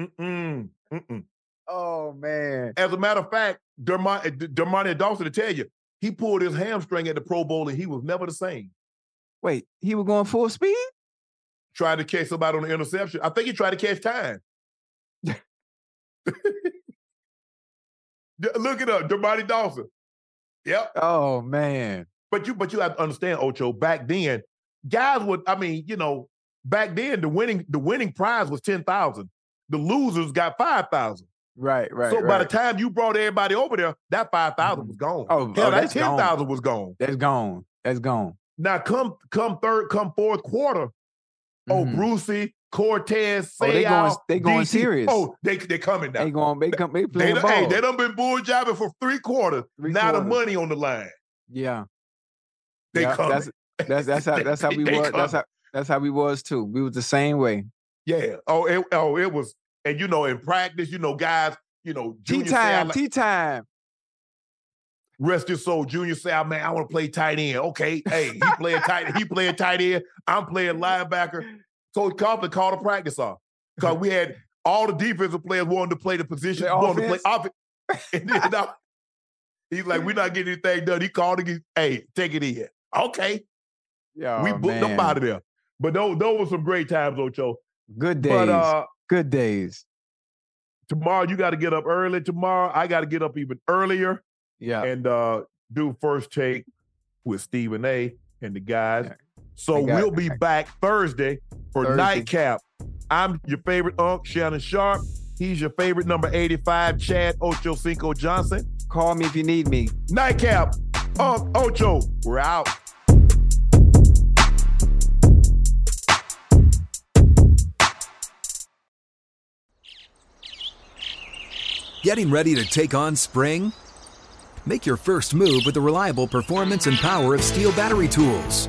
Mm-mm, mm-mm. Oh man. As a matter of fact, Dermont, eh, Dermontti Dawson to tell you, he pulled his hamstring at the Pro Bowl and he was never the same. Wait, he was going full speed? Tried to catch somebody on the interception. I think he tried to catch time. *laughs* Look it up, Dermontti Dawson. Yep. Oh man. But you but you have to understand, Ocho, back then, guys would, I mean, you know, back then the winning the winning prize was 10,000. The losers got 5,000. Right, right. so by the time you brought everybody over there, that five thousand was gone. Oh, hell, oh, that ten thousand was gone. that's gone. That's gone. Now come come third, come fourth quarter. Oh, Mhm. Brucey, Cortez, Oh, they going- they going DC. serious. Oh, they they coming now. They going. They come. They They playing done, ball. hey, they done been bull jabbing for three quarters. Three now the money on the line. yeah. They yeah, coming. That's that's that's how that's how *laughs* we They was. That's how that's how we was too. We was the same way. Yeah. Oh, it, oh, it was, and you know, in practice, you know, guys, you know, Tea time. Tea time. rest your soul. Junior Seau, man, I want to play tight end. Okay, hey, he playing tight, he playing tight end. I'm playing linebacker. Coach Coughlin called a practice off because we had all the defensive players wanted to play the position, wanted to play offense? *laughs* And then, uh, he's like, we're not getting anything done. He called it. Hey, take it in. Okay, Yeah. we booked them out of there. But those, those were some great times, Ocho. Good days. But uh, Good days. tomorrow you got to get up early. Tomorrow I got to get up even earlier Yeah. and uh do first take with Stephen A. and the guys. Yeah. So we'll be back Thursday for Thursday. nightcap. I'm your favorite Unc Shannon Sharpe. He's your favorite number 85, Chad Ochocinco Johnson. Call me if you need me. Nightcap, Unc Ocho. We're out. Getting ready to take on spring? Make your first move with the reliable performance and power of STIHL battery tools.